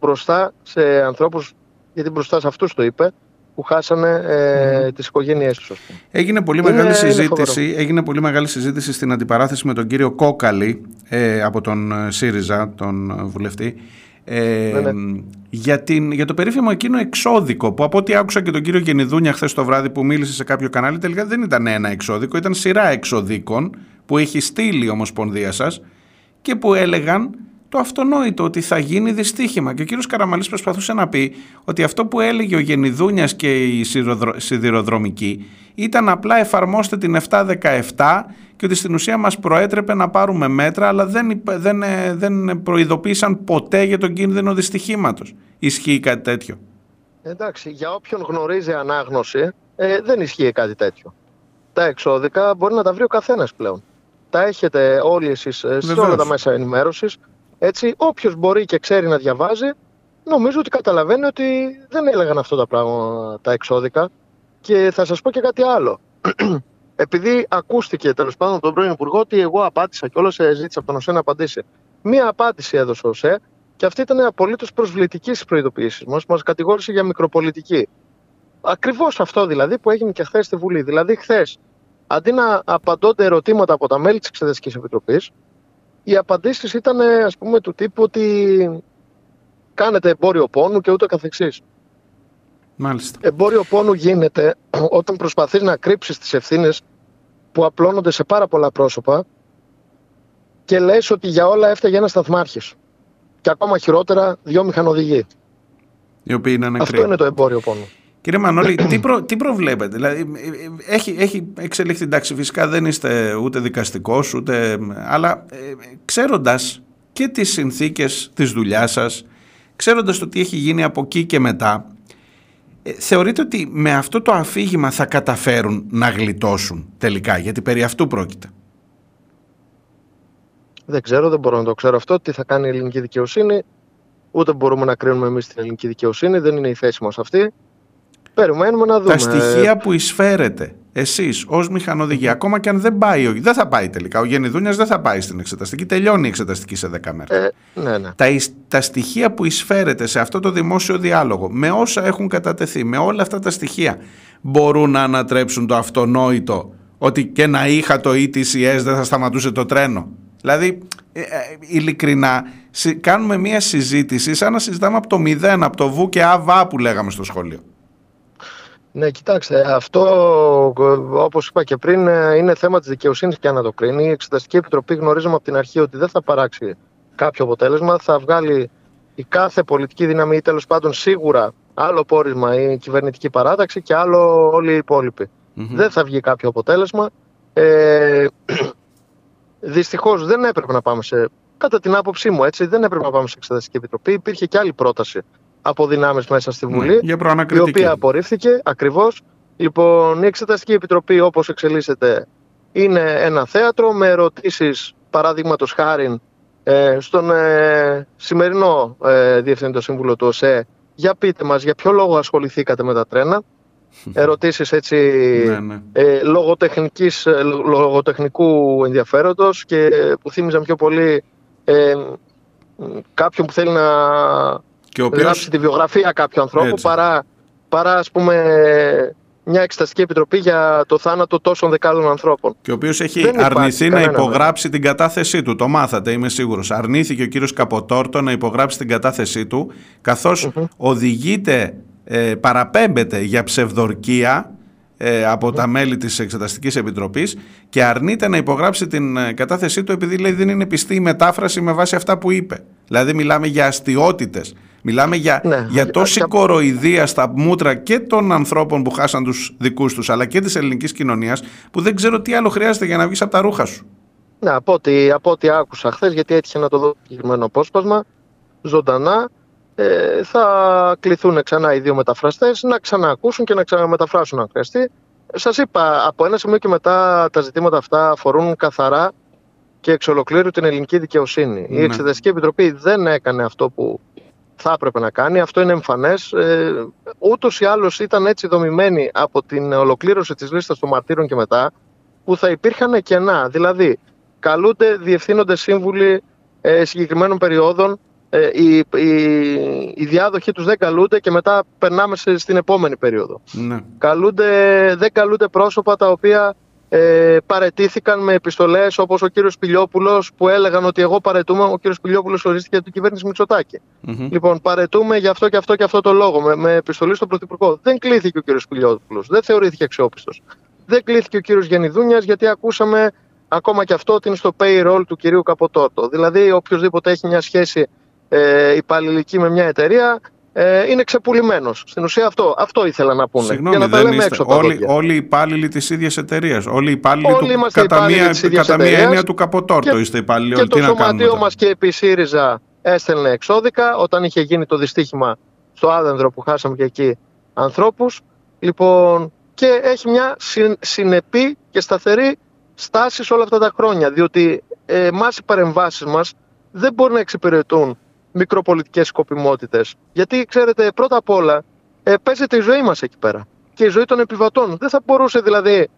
μπροστά σε ανθρώπους, γιατί μπροστά σε αυτούς το είπε, που χάσανε ε, mm. τις οικογένειές τους. Έγινε πολύ, μεγάλη συζήτηση, έγινε πολύ μεγάλη συζήτηση στην αντιπαράθεση με τον κύριο Κόκαλη ε, από τον ε, ΣΥΡΙΖΑ, τον ε, βουλευτή, ε, ναι, ναι. Για, την, για το περίφημο εκείνο εξώδικο που από ό,τι άκουσα και τον κύριο Γενιδούνια χθες το βράδυ που μίλησε σε κάποιο κανάλι τελικά δεν ήταν ένα εξώδικο, ήταν σειρά εξωδίκων που έχει στείλει η Ομοσπονδία σας και που έλεγαν το αυτονόητο ότι θα γίνει δυστύχημα. Και ο κύριος Καραμαλής προσπαθούσε να πει ότι αυτό που έλεγε ο Γενιδούνιας και η σιδηροδρομική ήταν απλά εφαρμόστε την 717 και ότι στην ουσία μας προέτρεπε να πάρουμε μέτρα αλλά δεν, δεν, δεν προειδοποίησαν ποτέ για τον κίνδυνο δυστυχήματος. Ισχύει κάτι τέτοιο; Εντάξει, για όποιον γνωρίζει ανάγνωση ε, δεν ισχύει κάτι τέτοιο. Τα εξώδικα μπορεί να τα βρει ο καθένας πλέον. Τα έχετε όλοι εσείς ε, σε όλα τα μέσα ενημέρωσης έτσι, όποιος μπορεί και ξέρει να διαβάζει, νομίζω ότι καταλαβαίνει ότι δεν έλεγαν αυτό τα πράγματα τα εξώδικα. Και θα σας πω και κάτι άλλο. Επειδή ακούστηκε τέλος πάντων από τον πρώην Υπουργό ότι εγώ απάντησα και όλος ζήτησα από τον ΟΣΕ να απαντήσει. Μία απάντηση έδωσε ο ΟΣΕ και αυτή ήταν απολύτως προσβλητικής στι προειδοποιήσει μας. Μας κατηγόρησε για μικροπολιτική. Ακριβώς αυτό δηλαδή που έγινε και χθες στη Βουλή. Δηλαδή, χθες, αντί να απαντώνται ερωτήματα από τα μέλη της Εξεταστικής Επιτροπής, οι απαντήσεις ήταν ας πούμε του τύπου ότι κάνετε εμπόριο πόνου και ούτω καθεξής. Μάλιστα. Εμπόριο πόνου γίνεται όταν προσπαθείς να κρύψεις τις ευθύνες που απλώνονται σε πάρα πολλά πρόσωπα και λες ότι για όλα έφταγε ένας σταθμάρχης. Και ακόμα χειρότερα δυο μηχανοδηγοί. Οι οποίοι είναι Αυτό είναι το εμπόριο πόνου. Κύριε Μανώλη, τι, προ, τι προβλέπετε, δηλαδή έχει, έχει εξελιχθεί, εντάξει φυσικά δεν είστε ούτε δικαστικός ούτε, αλλά ε, ξέροντας και τις συνθήκες της δουλειάς σας, ξέροντας το τι έχει γίνει από εκεί και μετά, ε, θεωρείτε ότι με αυτό το αφήγημα θα καταφέρουν να γλιτώσουν τελικά, γιατί περί αυτού πρόκειται. Δεν ξέρω, δεν μπορώ να το ξέρω αυτό. Τι θα κάνει η ελληνική δικαιοσύνη. Ούτε μπορούμε να κρίνουμε εμείς την ελληνική δικαιοσύνη. Δεν είναι η θέση μας αυτή. Περιμένουμε να δούμε. Τα στοιχεία που εισφέρετε εσείς ως μηχανοδηγοί, ακόμα και αν δεν πάει, δεν θα πάει τελικά. Ο Γενιδούνια δεν θα πάει στην εξεταστική. Τελειώνει η εξεταστική σε 10 μέρες. Ε, ναι, ναι. Τα, τα στοιχεία που εισφέρετε σε αυτό το δημόσιο διάλογο, με όσα έχουν κατατεθεί, με όλα αυτά τα στοιχεία, μπορούν να ανατρέψουν το αυτονόητο ότι και να είχα το ETCS δεν θα σταματούσε το τρένο; Δηλαδή, ε, ε, ειλικρινά, κάνουμε μια συζήτηση σαν να συζητάμε από το μηδέν, από το βου και αβά που λέγαμε στο σχολείο. Ναι, κοιτάξτε, αυτό όπως είπα και πριν είναι θέμα της δικαιοσύνης και να το κρίνει. Η Εξεταστική Επιτροπή γνωρίζουμε από την αρχή ότι δεν θα παράξει κάποιο αποτέλεσμα. Θα βγάλει η κάθε πολιτική δύναμη ή τέλος πάντων σίγουρα άλλο πόρισμα η κυβερνητική παράταξη και άλλο όλοι οι υπολοιποι Δεν θα βγει κάποιο αποτέλεσμα. Ε, Δυστυχώς δεν έπρεπε να πάμε σε. Κατά την άποψή μου, έτσι, δεν έπρεπε να πάμε σε Εξεταστική Επιτροπή. Υπήρχε και άλλη πρόταση από δυνάμεις μέσα στη ναι, Βουλή, ναι, η οποία απορρίφθηκε ακριβώς. Λοιπόν, η Εξεταστική Επιτροπή, όπως εξελίσσεται, είναι ένα θέατρο με ερωτήσεις, παραδείγματος χάρη, ε, στον ε, σημερινό ε, Διευθυντή Σύμβουλο του ΟΣΕ, για πείτε μας για ποιο λόγο ασχοληθήκατε με τα τρένα; Ερωτήσεις έτσι ναι, ναι. Ε, λογοτεχνικής, ε, λογοτεχνικού ενδιαφέροντος και που θύμιζαν πιο πολύ ε, κάποιον που θέλει να και οποίος... γράψει τη βιογραφία κάποιου ανθρώπου παρά, παρά ας πούμε μια εξεταστική επιτροπή για το θάνατο τόσων δεκάδων ανθρώπων. Και ο οποίος έχει αρνηθεί να υπογράψει την κατάθεσή του. Το μάθατε, είμαι σίγουρος. Αρνήθηκε ο κύριος Καποτόρτο να υπογράψει την κατάθεσή του, καθώς οδηγείται, ε, παραπέμπεται για ψευδορκία ε, από τα μέλη της Εξεταστικής Επιτροπής και αρνείται να υπογράψει την ε, κατάθεσή του επειδή λέει δεν είναι πιστή η μετάφραση με βάση αυτά που είπε. Δηλαδή μιλάμε για αστιότητες Μιλάμε για, ναι. για τόση και... κοροϊδία στα μούτρα και των ανθρώπων που χάσαν τους δικούς τους αλλά και της ελληνικής κοινωνίας που δεν ξέρω τι άλλο χρειάζεται για να βγεις από τα ρούχα σου. Ναι, από ό,τι, από ό,τι άκουσα χθες, γιατί έτυχε να το δω συγκεκριμένο απόσπασμα, ζωντανά, ε, θα κληθούν ξανά οι δύο μεταφραστές να ξαναακούσουν και να ξαναμεταφράσουν αν χρειαστεί σας είπα, από ένα σημείο και μετά τα ζητήματα αυτά αφορούν καθαρά και εξ ολοκλήρου την ελληνική δικαιοσύνη. Η Ναι. Εξεταστική Επιτροπή δεν έκανε αυτό που θα έπρεπε να κάνει. Αυτό είναι εμφανές. Ε, Ούτως ή άλλως ήταν έτσι δομημένη από την ολοκλήρωση της λίστας των μαρτύρων και μετά, που θα υπήρχαν κενά. Δηλαδή, καλούνται διευθύνοντες σύμβουλοι ε, συγκεκριμένων περιόδων. Ε, οι, οι, οι διάδοχοι τους δεν καλούνται και μετά περνάμε σε- στην επόμενη περίοδο. Ναι. Καλούνται, δεν καλούνται πρόσωπα τα οποία ε, παρετήθηκαν με επιστολές όπως ο κύριος Πιλιόπουλος που έλεγαν ότι εγώ παρετούμε, ο κύριος Πιλιόπουλος ορίστηκε από την κυβέρνηση Μητσοτάκη. Μμμ. Λοιπόν, παρετούμε για αυτό και αυτό και αυτό το λόγο, με, με επιστολή στον Πρωθυπουργό. Δεν κλήθηκε ο κύριος Πιλιόπουλος, δεν θεωρήθηκε αξιόπιστος. Δεν κλήθηκε ο κύριος Γενιδούνιας γιατί ακούσαμε ακόμα και αυτό ότι είναι στο payroll του κυρίου Καποτόρτο. Δηλαδή, οποιοδήποτε έχει μια σχέση ε, υπαλληλική με μια εταιρεία ε, είναι ξεπουλημένος. Στην ουσία αυτό, αυτό ήθελα να πούνε. Συγγνώμη, για να τα δεν λέμε είστε. έξω από τα Όλοι, δόντια. όλοι οι υπάλληλοι της ίδιας εταιρείας. Όλοι οι υπάλληλοι Όλοι του, είμαστε κατά, υπάλληλοι μία, της ίδιας κατά μία εταιρείας έννοια του Καποτόρτο και- είστε υπάλληλοι. Και όλοι. το Τι να κάνουμε σωματείο τώρα. μας και επί ΣΥΡΙΖΑ έστελνε εξώδικα όταν είχε γίνει το δυστύχημα στο Άδενδρο που χάσαμε και εκεί ανθρώπους. Λοιπόν, και έχει μια συν- συνεπή και σταθερή στάση σε όλα αυτά τα χρόνια. Διότι ε, εμάς οι παρεμβάσεις μας δεν μπορεί να εξυπηρετούν μικροπολιτικές σκοπιμότητες. Γιατί, ξέρετε, πρώτα απ' όλα ε, παίζεται η ζωή μας εκεί πέρα. Και η ζωή των επιβατών. Δεν θα μπορούσε δηλαδή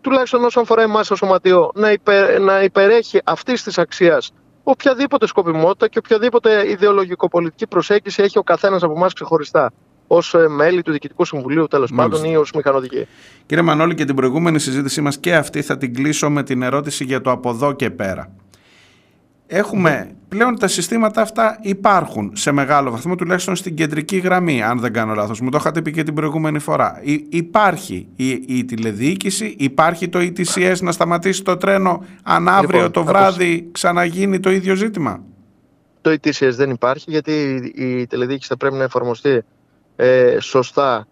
τουλάχιστον όσον αφορά εμάς το σωματείο, να, υπε, να υπερέχει αυτής της αξίας οποιαδήποτε σκοπιμότητα και οποιαδήποτε ιδεολογικο-πολιτική προσέγγιση έχει ο καθένας από εμάς ξεχωριστά. Ω μέλη του Διοικητικού Συμβουλίου, τέλος Μάλιστα. πάντων, ή ως μηχανοδικοί. Κύριε Μανώλη, και την προηγούμενη συζήτησή μας και αυτή θα την κλείσω με την ερώτηση για το από εδώ και πέρα. Έχουμε πλέον τα συστήματα αυτά υπάρχουν σε μεγάλο βαθμό, τουλάχιστον στην κεντρική γραμμή, αν δεν κάνω λάθος. Μου το είχατε πει και την προηγούμενη φορά. Υ- υπάρχει η, η τηλεδιοίκηση, υπάρχει το ETCS να σταματήσει το τρένο, αν αύριο Λοιπόν, το άκουσα. βράδυ ξαναγίνει το ίδιο ζήτημα; Το ETCS δεν υπάρχει γιατί η η τηλεδιοίκηση θα πρέπει να εφαρμοστεί ε, σωστά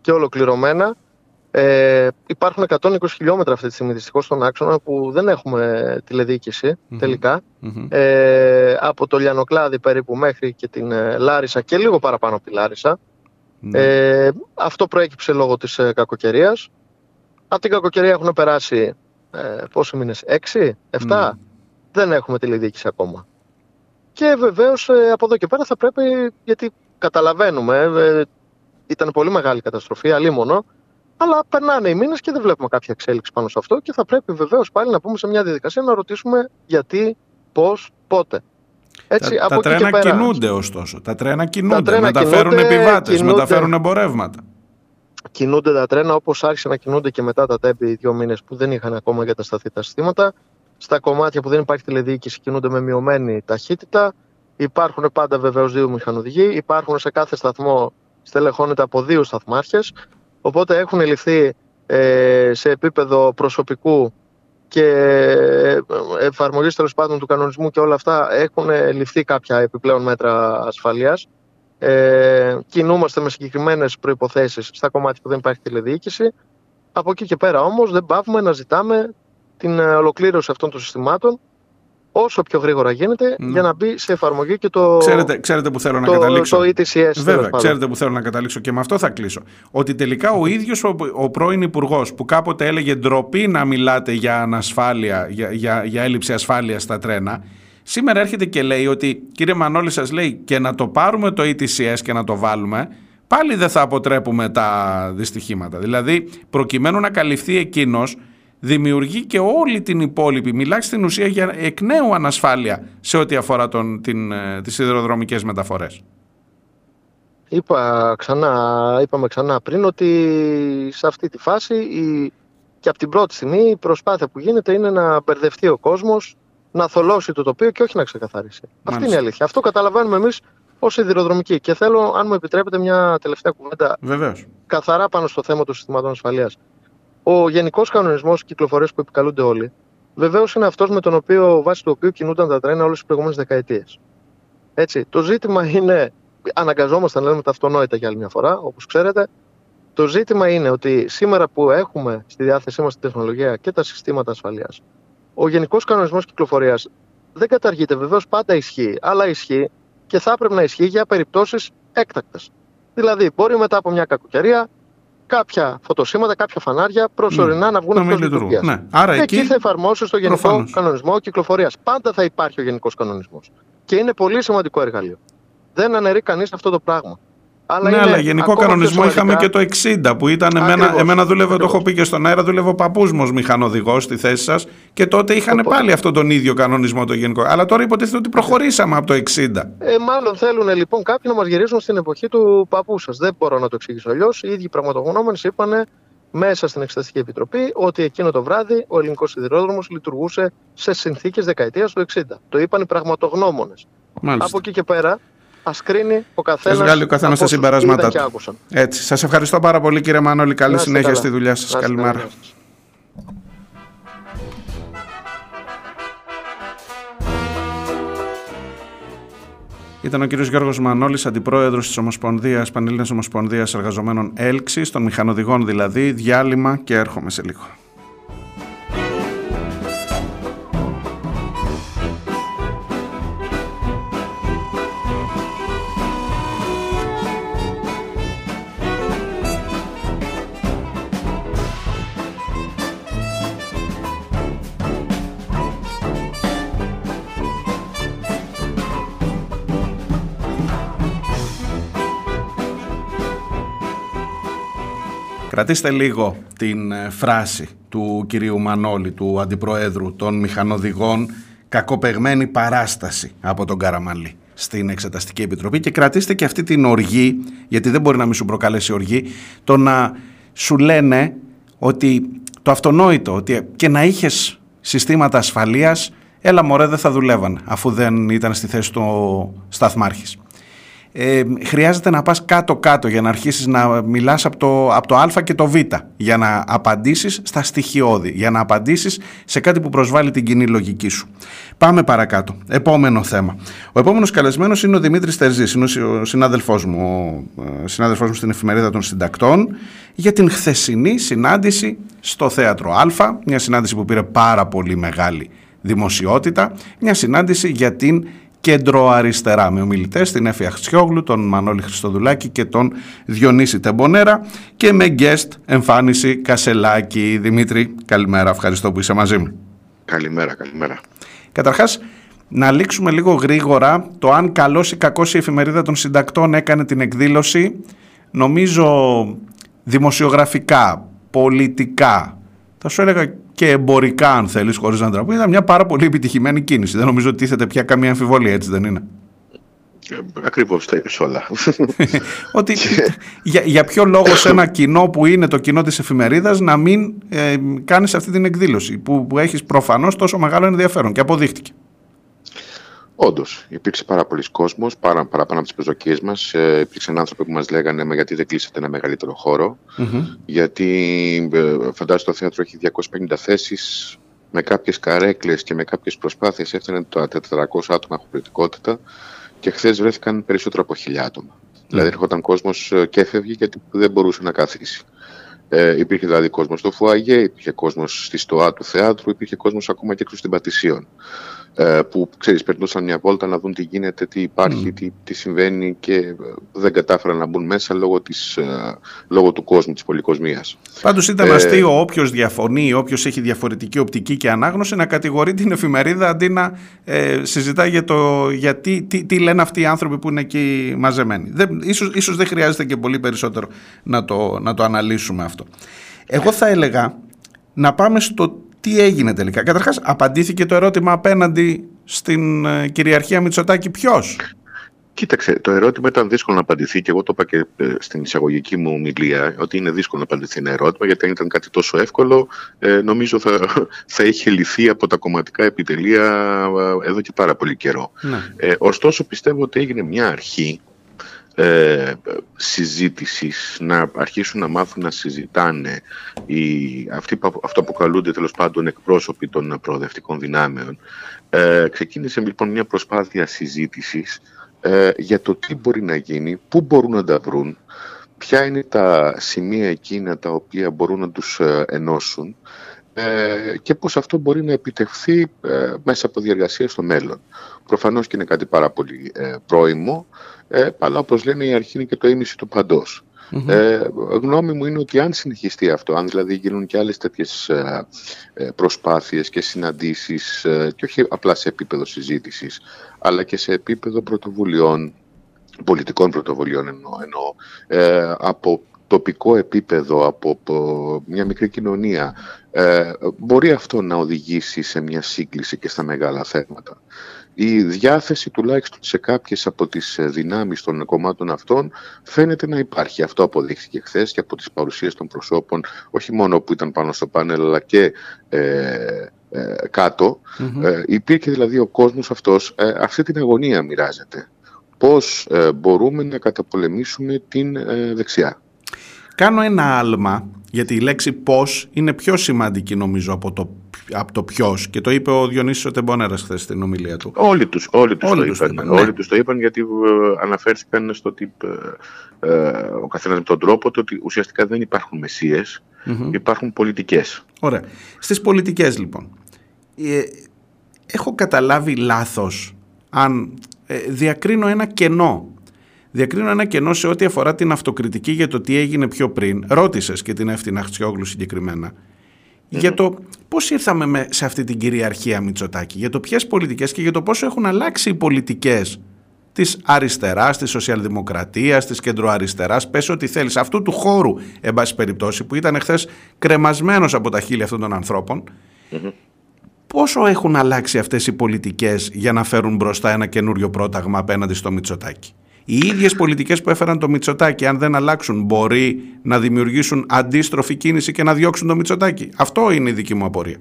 και ολοκληρωμένα. Ε, υπάρχουν 120 χιλιόμετρα αυτή τη στιγμή δυστυχώς στον άξονα που δεν έχουμε τηλεδιοίκηση Μμμ. τελικά. Μμμ. ε, από το Λιανοκλάδι περίπου μέχρι και την ε, Λάρισα και λίγο παραπάνω από τη Λάρισα. Ναι. Ε, αυτό προέκυψε λόγω της ε, κακοκαιρίας. Από την κακοκαιρία έχουν περάσει ε, πόσοι μήνες, 6, 7. Μμ. Δεν έχουμε τηλεδιοίκηση ακόμα. Και βεβαίως ε, από εδώ και πέρα θα πρέπει, γιατί καταλαβαίνουμε, ε, ήταν πολύ μεγάλη καταστροφή, αλίμονο, αλλά περνάνε οι μήνες και δεν βλέπουμε κάποια εξέλιξη πάνω σε αυτό και θα πρέπει βεβαίως πάλι να πούμε σε μια διαδικασία να ρωτήσουμε γιατί, πώς, πότε. Έτσι, τα, από τα εκεί και τρένα πέρα. κινούνται ωστόσο. Τα τρένα κινούνται. τρένα μεταφέρουν κινούνται, επιβάτες, κινούνται. μεταφέρουν εμπορεύματα. κινούνται τα τρένα όπως άρχισε να κινούνται και μετά τα τέμπη δύο μήνες που δεν είχαν ακόμα εγκατασταθεί τα συστήματα. Στα κομμάτια που δεν υπάρχει τηλεδιοίκηση κινούνται με μειωμένη ταχύτητα. Υπάρχουν πάντα βεβαίως δύο μηχανοδηγοί. Υπάρχουν σε κάθε σταθμό στελεχώνεται από δύο σταθμάρχες. Οπότε έχουν ληφθεί ε, σε επίπεδο προσωπικού και ε, εφαρμογής τέλος πάντων του κανονισμού και όλα αυτά έχουν ληφθεί κάποια επιπλέον μέτρα ασφαλείας. Ε, κινούμαστε με συγκεκριμένες προϋποθέσεις στα κομμάτια που δεν υπάρχει τηλεδιοίκηση. Από εκεί και πέρα όμως δεν πάβουμε να ζητάμε την ε, ολοκλήρωση αυτών των συστημάτων όσο πιο γρήγορα γίνεται Ναι. για να μπει σε εφαρμογή και το, Ξέρετε, ξέρετε που θέλω να το, καταλήξω. το ETCS. τέλος Βέβαια, πάντων. ξέρετε που θέλω να καταλήξω και με αυτό θα κλείσω. Ότι τελικά ο ίδιος ο, ο πρώην Υπουργός που κάποτε έλεγε ντροπή να μιλάτε για ανασφάλεια, για, για, για έλλειψη ασφάλειας στα τρένα, σήμερα έρχεται και λέει ότι κύριε Μανώλη, σας λέει και να το πάρουμε το ETCS και να το βάλουμε, πάλι δεν θα αποτρέπουμε τα δυστυχήματα. Δηλαδή, προκειμένου να καλυφθεί εκείνος, δημιουργεί και όλη την υπόλοιπη, μιλάει στην ουσία για εκ νέου ανασφάλεια σε ό,τι αφορά τον, την, ε, τις σιδηροδρομικές μεταφορές. Είπα ξανά, είπαμε ξανά πριν ότι σε αυτή τη φάση η, και από την πρώτη στιγμή η προσπάθεια που γίνεται είναι να μπερδευτεί ο κόσμος, να θολώσει το τοπίο και όχι να ξεκαθαρίσει. Αυτή Μάλιστα. είναι η αλήθεια. Αυτό καταλαβαίνουμε εμείς ως σιδηροδρομικοί. Και θέλω, αν μου επιτρέπετε, μια τελευταία κουβέντα Βεβαίως. καθαρά πάνω στο θέμα των συστημάτων ασφαλείας. Ο γενικός κανονισμός κυκλοφορίας που επικαλούνται όλοι, βεβαίως είναι αυτός με τον οποίο, βάσει του οποίου κινούνταν τα τρένα όλες τις προηγούμενες δεκαετίες. Έτσι. Το ζήτημα είναι, αναγκαζόμαστε να λέμε τα αυτονόητα για άλλη μια φορά, όπως ξέρετε. Το ζήτημα είναι ότι σήμερα που έχουμε στη διάθεσή μας τη τεχνολογία και τα συστήματα ασφαλείας, ο γενικός κανονισμός κυκλοφορίας δεν καταργείται. Βεβαίως πάντα ισχύει, αλλά ισχύει και θα έπρεπε να ισχύει για περιπτώσεις έκτακτες. Δηλαδή, μπορεί μετά από μια κακοκαιρία κάποια φωτοσύματα, κάποια φανάρια προσωρινά ναι. να βγουν εκτό λειτουργία. Ναι. Άρα εκεί, εκεί θα εφαρμόσει το Γενικό Προφανώς. Κανονισμό Κυκλοφορίας. Πάντα θα υπάρχει ο Γενικός Κανονισμός. Και είναι πολύ σημαντικό εργαλείο. Δεν αναιρεί κανείς αυτό το πράγμα. Αλλά ναι, αλλά γενικό κανονισμό είχαμε και το 60 που ήταν εμένα, εμένα δούλευε, το έχω πει και στον αέρα, δούλευε ο παππού μου μηχανοδηγό στη θέση σας και τότε είχαν πάλι αυτόν τον ίδιο κανονισμό το γενικό. Αλλά τώρα υποτίθεται ότι προχωρήσαμε από το 60. Ε, μάλλον θέλουν λοιπόν κάποιοι να μας γυρίσουν στην εποχή του παππού σας. Δεν μπορώ να το εξηγήσω αλλιώς. Οι ίδιοι πραγματογνώμονες είπαν μέσα στην Εξεταστική Επιτροπή ότι εκείνο το βράδυ ο ελληνικός σιδηρόδρομος λειτουργούσε σε συνθήκες δεκαετίας του 60. Το είπαν οι πραγματογνώμονες. Από εκεί και πέρα Α κρίνει ο καθένας. βγάλει ο καθένας τα συμπεράσματα του. Έτσι. Σας ευχαριστώ πάρα πολύ, κύριε Μανώλη. Καλή συνέχεια στη δουλειά σας. Καλημέρα. Ήταν ο κύριος Γιώργος Μανώλης, αντιπρόεδρος της Ομοσπονδίας Πανελλήνιας Ομοσπονδίας Εργαζομένων Έλξης, των μηχανοδηγών δηλαδή. Διάλειμμα και έρχομαι σε λίγο. Κρατήστε λίγο την ε, φράση του κυρίου Μανώλη, του Αντιπροέδρου των Μηχανοδηγών, κακοπεγμένη παράσταση από τον Καραμαλή στην Εξεταστική Επιτροπή. Και κρατήστε και αυτή την οργή, γιατί δεν μπορεί να μην σου προκαλέσει οργή, το να σου λένε ότι το αυτονόητο, ότι και να είχες συστήματα ασφαλείας, έλα μωρέ δεν θα δουλεύαν αφού δεν ήταν στη θέση του σταθμάρχης ε, χρειάζεται να πας κάτω-κάτω για να αρχίσεις να μιλάς από το, από το α και το β για να απαντήσεις στα στοιχειώδη, για να απαντήσεις σε κάτι που προσβάλλει την κοινή λογική σου. Πάμε παρακάτω. Επόμενο θέμα. Ο επόμενος καλεσμένος είναι ο Δημήτρης Τερζής, είναι ο συνάδελφός μου, ο ε, συνάδελφός μου στην εφημερίδα των συντακτών για την χθεσινή συνάντηση στο Θέατρο Α, μια συνάντηση που πήρε πάρα πολύ μεγάλη δημοσιότητα, μια συνάντηση για την κέντρο-αριστερά με ομιλητές την Έφη Αχτσιόγλου, τον Μανώλη Χριστοδουλάκη και τον Διονύση Τεμπονέρα και με guest εμφάνιση Κασελάκη. Δημήτρη, καλημέρα, ευχαριστώ που είσαι μαζί μου. Καλημέρα, καλημέρα. Καταρχάς, να λήξουμε λίγο γρήγορα το αν καλός ή κακός η εφημερίδα των συντακτών έκανε την εκδήλωση. Νομίζω δημοσιογραφικά, πολιτικά, θα σου έλεγα και εμπορικά, αν θέλεις, χωρίς να τραπεί, ήταν μια πάρα πολύ επιτυχημένη κίνηση. Δεν νομίζω ότι τίθεται πια καμία αμφιβολία, έτσι δεν είναι; Ε, Ακριβώς τα είπες όλα. ότι για, για ποιο λόγο σε ένα κοινό που είναι το κοινό της εφημερίδας να μην ε, κάνεις αυτή την εκδήλωση που, που έχεις προφανώς τόσο μεγάλο ενδιαφέρον και αποδείχτηκε; Όντως, υπήρξε πάρα πολλοί κόσμος, πάρα, παραπάνω από τις προσδοκίες μας. Ε, υπήρξαν άνθρωποι που μας λέγανε Μα γιατί δεν κλείσατε ένα μεγαλύτερο Γιατί ε, φαντάζομαι το θέατρο έχει 250 θέσεις, με κάποιες καρέκλες και με κάποιες προσπάθειες έφτανε τα 400 άτομα χωρητικότητα και χθες βρέθηκαν περισσότερο από 1000 άτομα. Mm. Δηλαδή έρχονταν κόσμος ε, και έφευγε γιατί δεν μπορούσε να καθίσει. Ε, υπήρχε δηλαδή κόσμος στο Φουαγέ, υπήρχε κόσμος στη στοά του θεάτρου, υπήρχε κόσμος ακόμα και έξω στην Πατησίων. Ε, που ξέρεις περνούσαν μια βόλτα να δουν τι γίνεται, τι υπάρχει, τι, τι συμβαίνει και ε, δεν κατάφεραν να μπουν μέσα λόγω, της, ε, λόγω του κόσμου της πολυκοσμίας. Πάντως ήταν ε, αστείο όποιος διαφωνεί, όποιος έχει διαφορετική οπτική και ανάγνωση να κατηγορεί την εφημερίδα αντί να ε, συζητάει για το γιατί, τι, τι λένε αυτοί οι άνθρωποι που είναι εκεί μαζεμένοι. Δεν, ίσως, ίσως δεν χρειάζεται και πολύ περισσότερο να το, να το αναλύσουμε αυτό. Εγώ θα έλεγα να πάμε στο τι έγινε τελικά. Καταρχάς απαντήθηκε το ερώτημα απέναντι στην ε, κυριαρχία Μητσοτάκη ποιος; Κοίταξε, το ερώτημα ήταν δύσκολο να απαντηθεί και εγώ το είπα και ε, στην εισαγωγική μου ομιλία ότι είναι δύσκολο να απαντηθεί ένα ερώτημα γιατί αν ήταν κάτι τόσο εύκολο ε, νομίζω θα, θα είχε λυθεί από τα κομματικά επιτελεία ε, εδώ και πάρα πολύ καιρό. Ναι. Ε, ωστόσο πιστεύω ότι έγινε μια αρχή ε, συζήτησης, να αρχίσουν να μάθουν να συζητάνε οι, αυτοί που αυτό αποκαλούνται τέλος πάντων εκπρόσωποι των προοδευτικών δυνάμεων. Ε, ξεκίνησε λοιπόν μια προσπάθεια συζήτησης ε, για το τι μπορεί να γίνει, πού μπορούν να τα βρουν, ποια είναι τα σημεία εκείνα τα οποία μπορούν να τους ε, ενώσουν ε, και πώς αυτό μπορεί να επιτευχθεί ε, μέσα από διεργασία στο μέλλον. Προφανώς και είναι κάτι πάρα πολύ ε, πρόημο, ε, αλλά όπως λένε η αρχή είναι και το ίμιση του παντός. Ε, γνώμη μου είναι ότι αν συνεχιστεί αυτό, αν δηλαδή γίνουν και άλλες τέτοιες ε, ε, προσπάθειες και συναντήσεις και όχι απλά σε επίπεδο συζήτησης, αλλά και σε επίπεδο πρωτοβουλειών, πολιτικών πρωτοβουλειών εννοώ, εννοώ από τοπικό επίπεδο, από μια μικρή κοινωνία, μπορεί αυτό να οδηγήσει σε μια σύγκληση και στα μεγάλα θέματα η διάθεση τουλάχιστον σε κάποιες από τις ε, δυνάμεις των κομμάτων αυτών φαίνεται να υπάρχει. Αυτό αποδείχθηκε χθες και από τις παρουσίες των προσώπων, όχι μόνο που ήταν πάνω στο πάνελ, αλλά και ε, ε, κατω Ε, υπήρχε δηλαδή ο κόσμος αυτός, ε, αυτή την αγωνία μοιράζεται. Πώς μπορούμε να καταπολεμήσουμε την δεξιά; Κάνω ένα άλμα, γιατί η λέξη πώς είναι πιο σημαντική νομίζω από το από το ποιος. Και το είπε ο Διονύσης ο Τεμπονέρας χθες στην ομιλία του. Όλοι τους όλοι τους όλοι το, είπαν. είπαν ναι. Όλοι τους το είπαν γιατί ε, αναφέρθηκαν στο ότι ε, ε, ο καθένας με τον τρόπο του ότι ουσιαστικά δεν υπάρχουν υπάρχουν πολιτικές. Ωραία. Στις πολιτικές λοιπόν. Ε, έχω καταλάβει λάθος αν διακρίνω ένα κενό Διακρίνω ένα κενό σε ό,τι αφορά την αυτοκριτική για το τι έγινε πιο πριν. Ρώτησες και την Εύτη Χτσιόγλου συγκεκριμένα για το πώς ήρθαμε σε αυτή την κυριαρχία Μητσοτάκη, για το ποιες πολιτικές και για το πόσο έχουν αλλάξει οι πολιτικές της αριστεράς, της σοσιαλδημοκρατίας, της κεντροαριστεράς, πες ό,τι θέλεις, αυτού του χώρου, εν πάση περιπτώσει, που ήταν χθε κρεμασμένος από τα χείλη αυτών των ανθρώπων, πόσο έχουν αλλάξει αυτές οι πολιτικές για να φέρουν μπροστά ένα καινούριο πρόταγμα απέναντι στο Μητσοτάκη; Οι ίδιες πολιτικές που έφεραν το Μητσοτάκι αν δεν αλλάξουν μπορεί να δημιουργήσουν αντίστροφη κίνηση και να διώξουν το Μητσοτάκι. Αυτό είναι η δική μου απορία.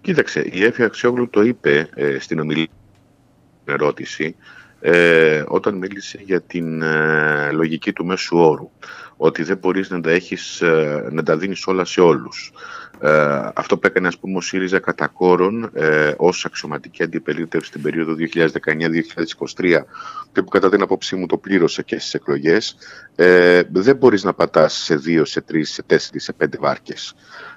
Κοίταξε, η Έφη Αξιόγλου το είπε ε, στην ομιλία ερώτηση ε, όταν μίλησε για την ε, λογική του μέσου όρου ότι δεν μπορείς να τα, έχεις, ε, να τα δίνεις όλα σε όλους. Ε, αυτό που έκανε ας πούμε ο ΣΥΡΙΖΑ κατά κόρον ε, ως αξιωματική αντιπερίτευση στην περίοδο 2019-2023 και που κατά την απόψή μου το πλήρωσε και στις εκλογές ε, δεν μπορείς να πατάς σε δύο, σε τρεις, σε τέσσερις, σε πέντε βάρκες.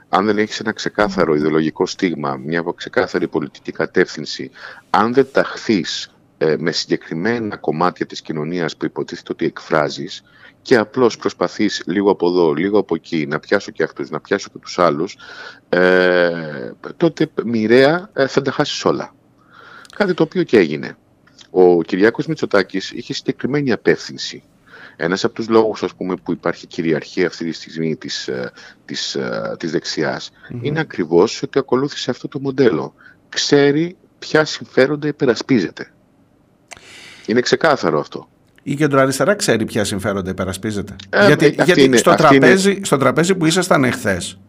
Αν δεν έχεις ένα ξεκάθαρο ιδεολογικό στίγμα, μια ξεκάθαρη πολιτική κατεύθυνση, αν δεν ταχθείς ε, με συγκεκριμένα κομμάτια της κοινωνίας που υποτίθεται ότι εκφράζεις και απλώς προσπαθείς λίγο από εδώ, λίγο από εκεί, να πιάσω και αυτούς, να πιάσω και τους άλλους, ε, τότε μοιραία ε, θα τα χάσεις όλα. Κάτι το οποίο και έγινε. Ο Κυριάκος Μητσοτάκης είχε συγκεκριμένη απεύθυνση. Ένας από τους λόγους ας πούμε, που υπάρχει κυριαρχία αυτή τη στιγμή της, ε, της, ε, της δεξιας είναι ακριβώς ότι ακολούθησε αυτό το μοντέλο. Ξέρει ποια συμφέροντα υπερασπίζεται. Είναι ξεκάθαρο αυτό. Η κεντροαριστερά ξέρει ποια συμφέροντα υπερασπίζεται. Ε, γιατί γιατί στο, τραπέζι, στο τραπέζι που ήσασταν εχθές,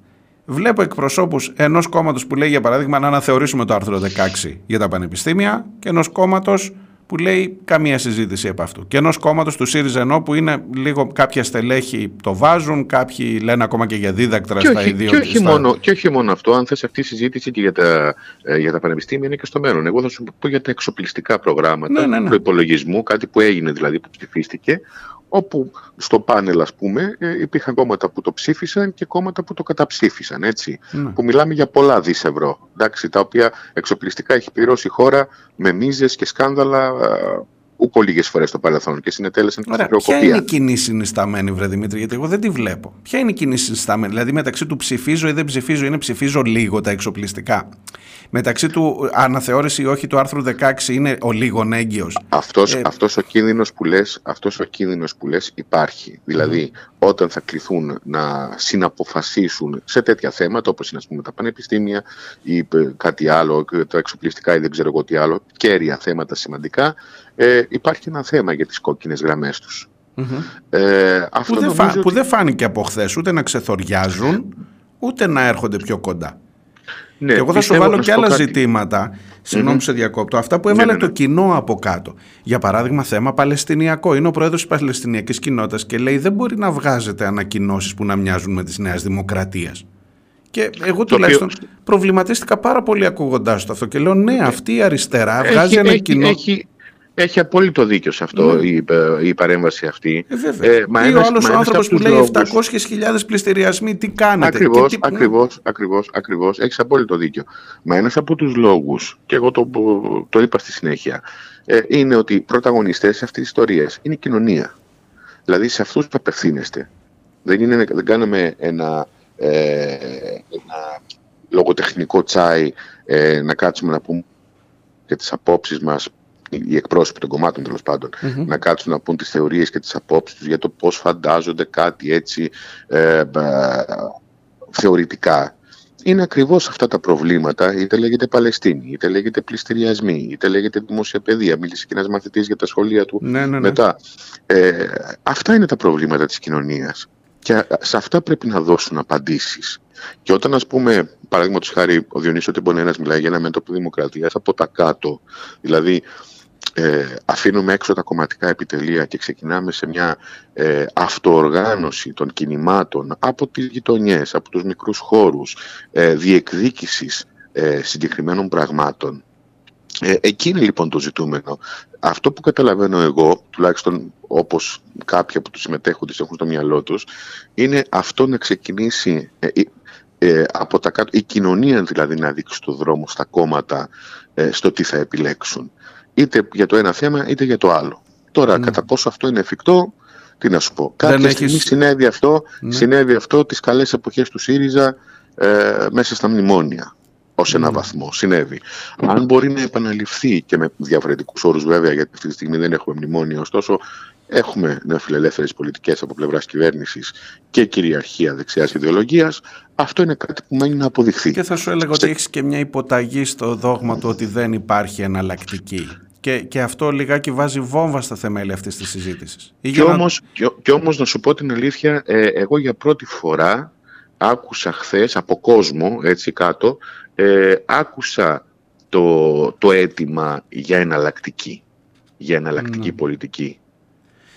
βλέπω εκπροσώπους ενός κόμματος που λέει για παράδειγμα να αναθεωρήσουμε το άρθρο 16 για τα πανεπιστήμια και ενός κόμματος που λέει καμία συζήτηση από αυτού. Και ενός κόμματος του ΣΥΡΙΖΑ ενώ που είναι λίγο κάποια στελέχη το βάζουν, κάποιοι λένε ακόμα και για δίδακτρα στα ιδίω. Και, όχι μόνο, και όχι μόνο αυτό, αν θες αυτή η συζήτηση και για τα, ε, για τα πανεπιστήμια είναι και στο μέλλον. Εγώ θα σου πω για τα εξοπλιστικά προγράμματα ναι, ναι, ναι. προπολογισμού, κάτι που έγινε δηλαδή που ψηφίστηκε, όπου στο πάνελ ας πούμε ε, υπήρχαν κόμματα που το ψήφισαν και κόμματα που το καταψήφισαν έτσι ναι. που μιλάμε για πολλά δις ευρώ εντάξει, τα οποία εξοπλιστικά έχει πληρώσει η χώρα με μίζες και σκάνδαλα ούκο λίγες φορές στο παρελθόν και συνετέλεσαν την χρεοκοπία. Ποια είναι η κοινή συνισταμένη, Βρε Δημήτρη, γιατί εγώ δεν τη βλέπω. Ποια είναι η κοινή συνισταμένη, δηλαδή μεταξύ του ψηφίζω ή δεν ψηφίζω, είναι ψηφίζω λίγο τα εξοπλιστικά. Μεταξύ του αναθεώρηση ή όχι του άρθρου 16 είναι ο λίγον έγκυος. Αυτός, ε... αυτός ο κίνδυνος που λες, αυτός ο κίνδυνος που λες υπάρχει. Δηλαδή όταν θα κληθούν να συναποφασίσουν σε τέτοια θέματα όπως είναι ας πούμε τα πανεπιστήμια ή ε, κάτι άλλο, τα εξοπλιστικά ή δεν ξέρω εγώ τι άλλο, κέρια θέματα σημαντικά, ε, υπάρχει ένα θέμα για τις κόκκινες γραμμές τους. Ε, αυτό που, δεν φα... που δεν φάνηκε από χθες ούτε να ξεθοριάζουν ούτε να έρχονται πιο κοντά. Ναι, και εγώ θα σου βάλω και άλλα κάτι. ζητήματα. Συγγνώμη, mm-hmm. σε διακόπτω. Αυτά που έβαλε ναι, ναι, το ναι. κοινό από κάτω. Για παράδειγμα, θέμα Παλαιστινιακό. Είναι ο πρόεδρος της Παλαιστινιακής κοινότητας και λέει δεν μπορεί να βγάζετε ανακοινώσεις που να μοιάζουν με τη Νέας Δημοκρατίας. Και εγώ τουλάχιστον οποίο... προβληματίστηκα πάρα πολύ ακούγοντάς το αυτό και λέω ναι, αυτή η αριστερά βγάζει ένα κοινό. Έχει, έχει απόλυτο δίκιο σε αυτό ναι. η, η παρέμβαση αυτή. Ε, ε, μα Ή ο άλλος άνθρωπος που λέει 700.000 πληστηριασμοί, τι κάνετε; Ακριβώς, τι... ακριβώς, ακριβώς, ακριβώς. Έχεις απόλυτο δίκιο. Μα ένας από τους λόγους, και εγώ το, το είπα στη συνέχεια, ε, είναι ότι οι πρωταγωνιστές σε αυτές τις ιστορίες είναι η κοινωνία. Δηλαδή σε αυτούς που απευθύνεστε. Δεν, είναι, δεν κάναμε ένα, ε, ένα λογοτεχνικό τσάι ε, να κάτσουμε να πούμε και τις απόψεις μας οι εκπρόσωποι των κομμάτων τέλος να κάτσουν να πούν τις θεωρίες και τις απόψεις τους για το πώς φαντάζονται κάτι έτσι ε, θεωρητικά είναι ακριβώς αυτά τα προβλήματα, είτε λέγεται Παλαιστίνη, είτε λέγεται πληστηριασμοί, είτε λέγεται δημόσια παιδεία. Μίλησε και ένας μαθητής για τα σχολεία του ναι, ναι, ναι. μετά. Ε, αυτά είναι τα προβλήματα της κοινωνίας. Και σε αυτά πρέπει να δώσουν απαντήσεις. Και όταν, ας πούμε, παραδείγματος χάρη, ο Διονύσης Τεμπονένας μιλάει για ένα μέτωπο δημοκρατίας από τα κάτω, δηλαδή ε, αφήνουμε έξω τα κομματικά επιτελεία και ξεκινάμε σε μια ε, αυτοοργάνωση των κινημάτων από τις γειτονιές, από τους μικρούς χώρους, ε, διεκδίκησης ε, συγκεκριμένων πραγμάτων. Ε, εκεί είναι λοιπόν το ζητούμενο. Αυτό που καταλαβαίνω εγώ, τουλάχιστον όπως κάποιοι από τους συμμετέχοντες έχουν στο μυαλό τους, είναι αυτό να ξεκινήσει ε, ε, από τα κάτω, η κοινωνία δηλαδή να δείξει το δρόμο στα κόμματα στο τι θα επιλέξουν είτε για το ένα θέμα είτε για το άλλο. Τώρα, mm. κατά πόσο αυτό είναι εφικτό, τι να σου πω. Κάποια στιγμή συνέβη αυτό, mm. συνέβη αυτό τις καλές εποχές του ΣΥΡΙΖΑ ε, μέσα στα μνημόνια. Ω ένα βαθμό συνέβη. Αν μπορεί να επαναληφθεί και με διαφορετικούς όρους, βέβαια, γιατί αυτή τη στιγμή δεν έχουμε μνημόνια, ωστόσο έχουμε νεοφιλελεύθερες πολιτικές από πλευράς κυβέρνησης και κυριαρχία δεξιάς ιδεολογίας, αυτό είναι κάτι που μένει να αποδειχθεί. Και θα σου έλεγα ότι έχεις και μια υποταγή στο δόγμα του ότι δεν υπάρχει εναλλακτική. Και, και αυτό λιγάκι βάζει βόμβα στα θεμέλια αυτής της συζήτησης. Και, όμως, και, όμως να σου πω την αλήθεια, ε, εγώ για πρώτη φορά άκουσα χθες από κόσμο έτσι κάτω, ε, άκουσα το, το αίτημα για εναλλακτική, για εναλλακτική ναι. πολιτική.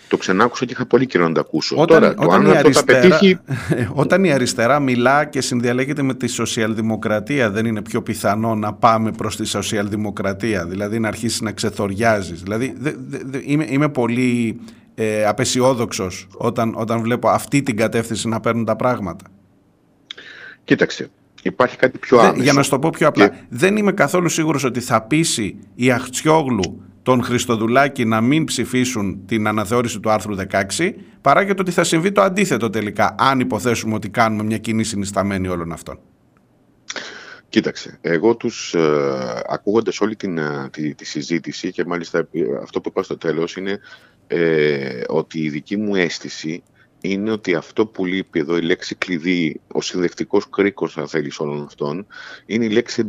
Το ξανάκουσα και είχα πολύ καιρό να το ακούσω. Όταν, Τώρα, όταν, το η αριστερά, πετύχει... όταν η αριστερά μιλά και συνδιαλέγεται με τη σοσιαλδημοκρατία, δεν είναι πιο πιθανό να πάμε προς τη σοσιαλδημοκρατία, δηλαδή να αρχίσεις να ξεθοριάζεις. Δηλαδή, δε, δε, είμαι, είμαι πολύ ε, απεσιόδοξος όταν, όταν βλέπω αυτή την κατεύθυνση να παίρνουν τα πράγματα. Κοίταξε, υπάρχει κάτι πιο άμεσο. Για να σου το πω πιο απλά, δεν είμαι καθόλου σίγουρος ότι θα πείσει η Αχτσιόγλου τον Χριστοδουλάκη να μην ψηφίσουν την αναθεώρηση του άρθρου 16 παρά και το ότι θα συμβεί το αντίθετο τελικά αν υποθέσουμε ότι κάνουμε μια κοινή συνισταμένη όλων αυτών. Κοίταξε, εγώ τους ε, ακούγοντας όλη την, ε, τη, τη, συζήτηση και μάλιστα αυτό που είπα στο τέλος είναι ε, ότι η δική μου αίσθηση είναι ότι αυτό που λείπει εδώ η λέξη κλειδί, ο συνδεκτικός κρίκος αν θέλεις όλων αυτών, είναι η λέξη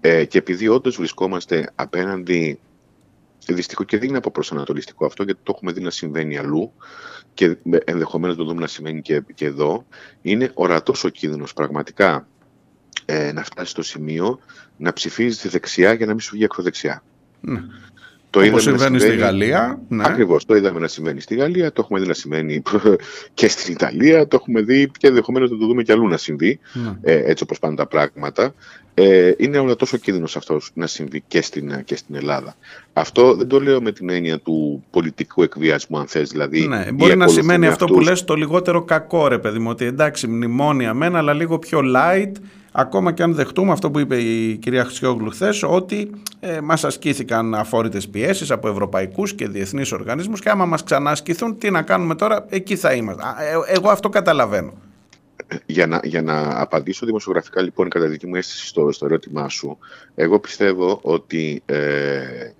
ε, και επειδή όντως βρισκόμαστε απέναντι. Δυστυχώ και δεν είναι από προσανατολιστικό αυτό, γιατί το έχουμε δει να συμβαίνει αλλού και ενδεχομένως το δούμε να συμβαίνει και, και εδώ. Είναι ορατός ο κίνδυνος πραγματικά ε, να φτάσει στο σημείο να ψηφίζεις τη δεξιά για να μην σου βγει ακροδεξιά. Ναι. Το Όπως συμβαίνει στη Γαλλία. Ναι. Ακριβώς, το είδαμε να συμβαίνει στη Γαλλία, το έχουμε δει να συμβαίνει και στην Ιταλία, το έχουμε δει και ενδεχομένως να το δούμε και αλλού να συμβεί, ναι. ε, έτσι όπως πάνε τα πράγματα. Ε, είναι όλα τόσο κίνδυνος αυτός να συμβεί και στην, και στην Ελλάδα. Αυτό δεν το λέω με την έννοια του πολιτικού εκβιασμού, αν θες. Δηλαδή, ναι, μπορεί να σημαίνει αυτό που λες το λιγότερο κακό, ρε παιδί μου, ότι εντάξει, μνημόνια μένα, αλλά λίγο πιο light, ακόμα και αν δεχτούμε αυτό που είπε η κυρία Χρυσιόγλου χθες, ότι ε, μας ασκήθηκαν αφόρητες πιέσεις από ευρωπαϊκούς και διεθνείς οργανισμούς και άμα μας ξανασκηθούν, τι να κάνουμε τώρα, εκεί θα είμαστε. Ε, εγώ αυτό καταλαβαίνω. Για να, για να απαντήσω δημοσιογραφικά λοιπόν κατά δική μου αίσθηση στο, στο ερώτημά σου, εγώ πιστεύω ότι ε,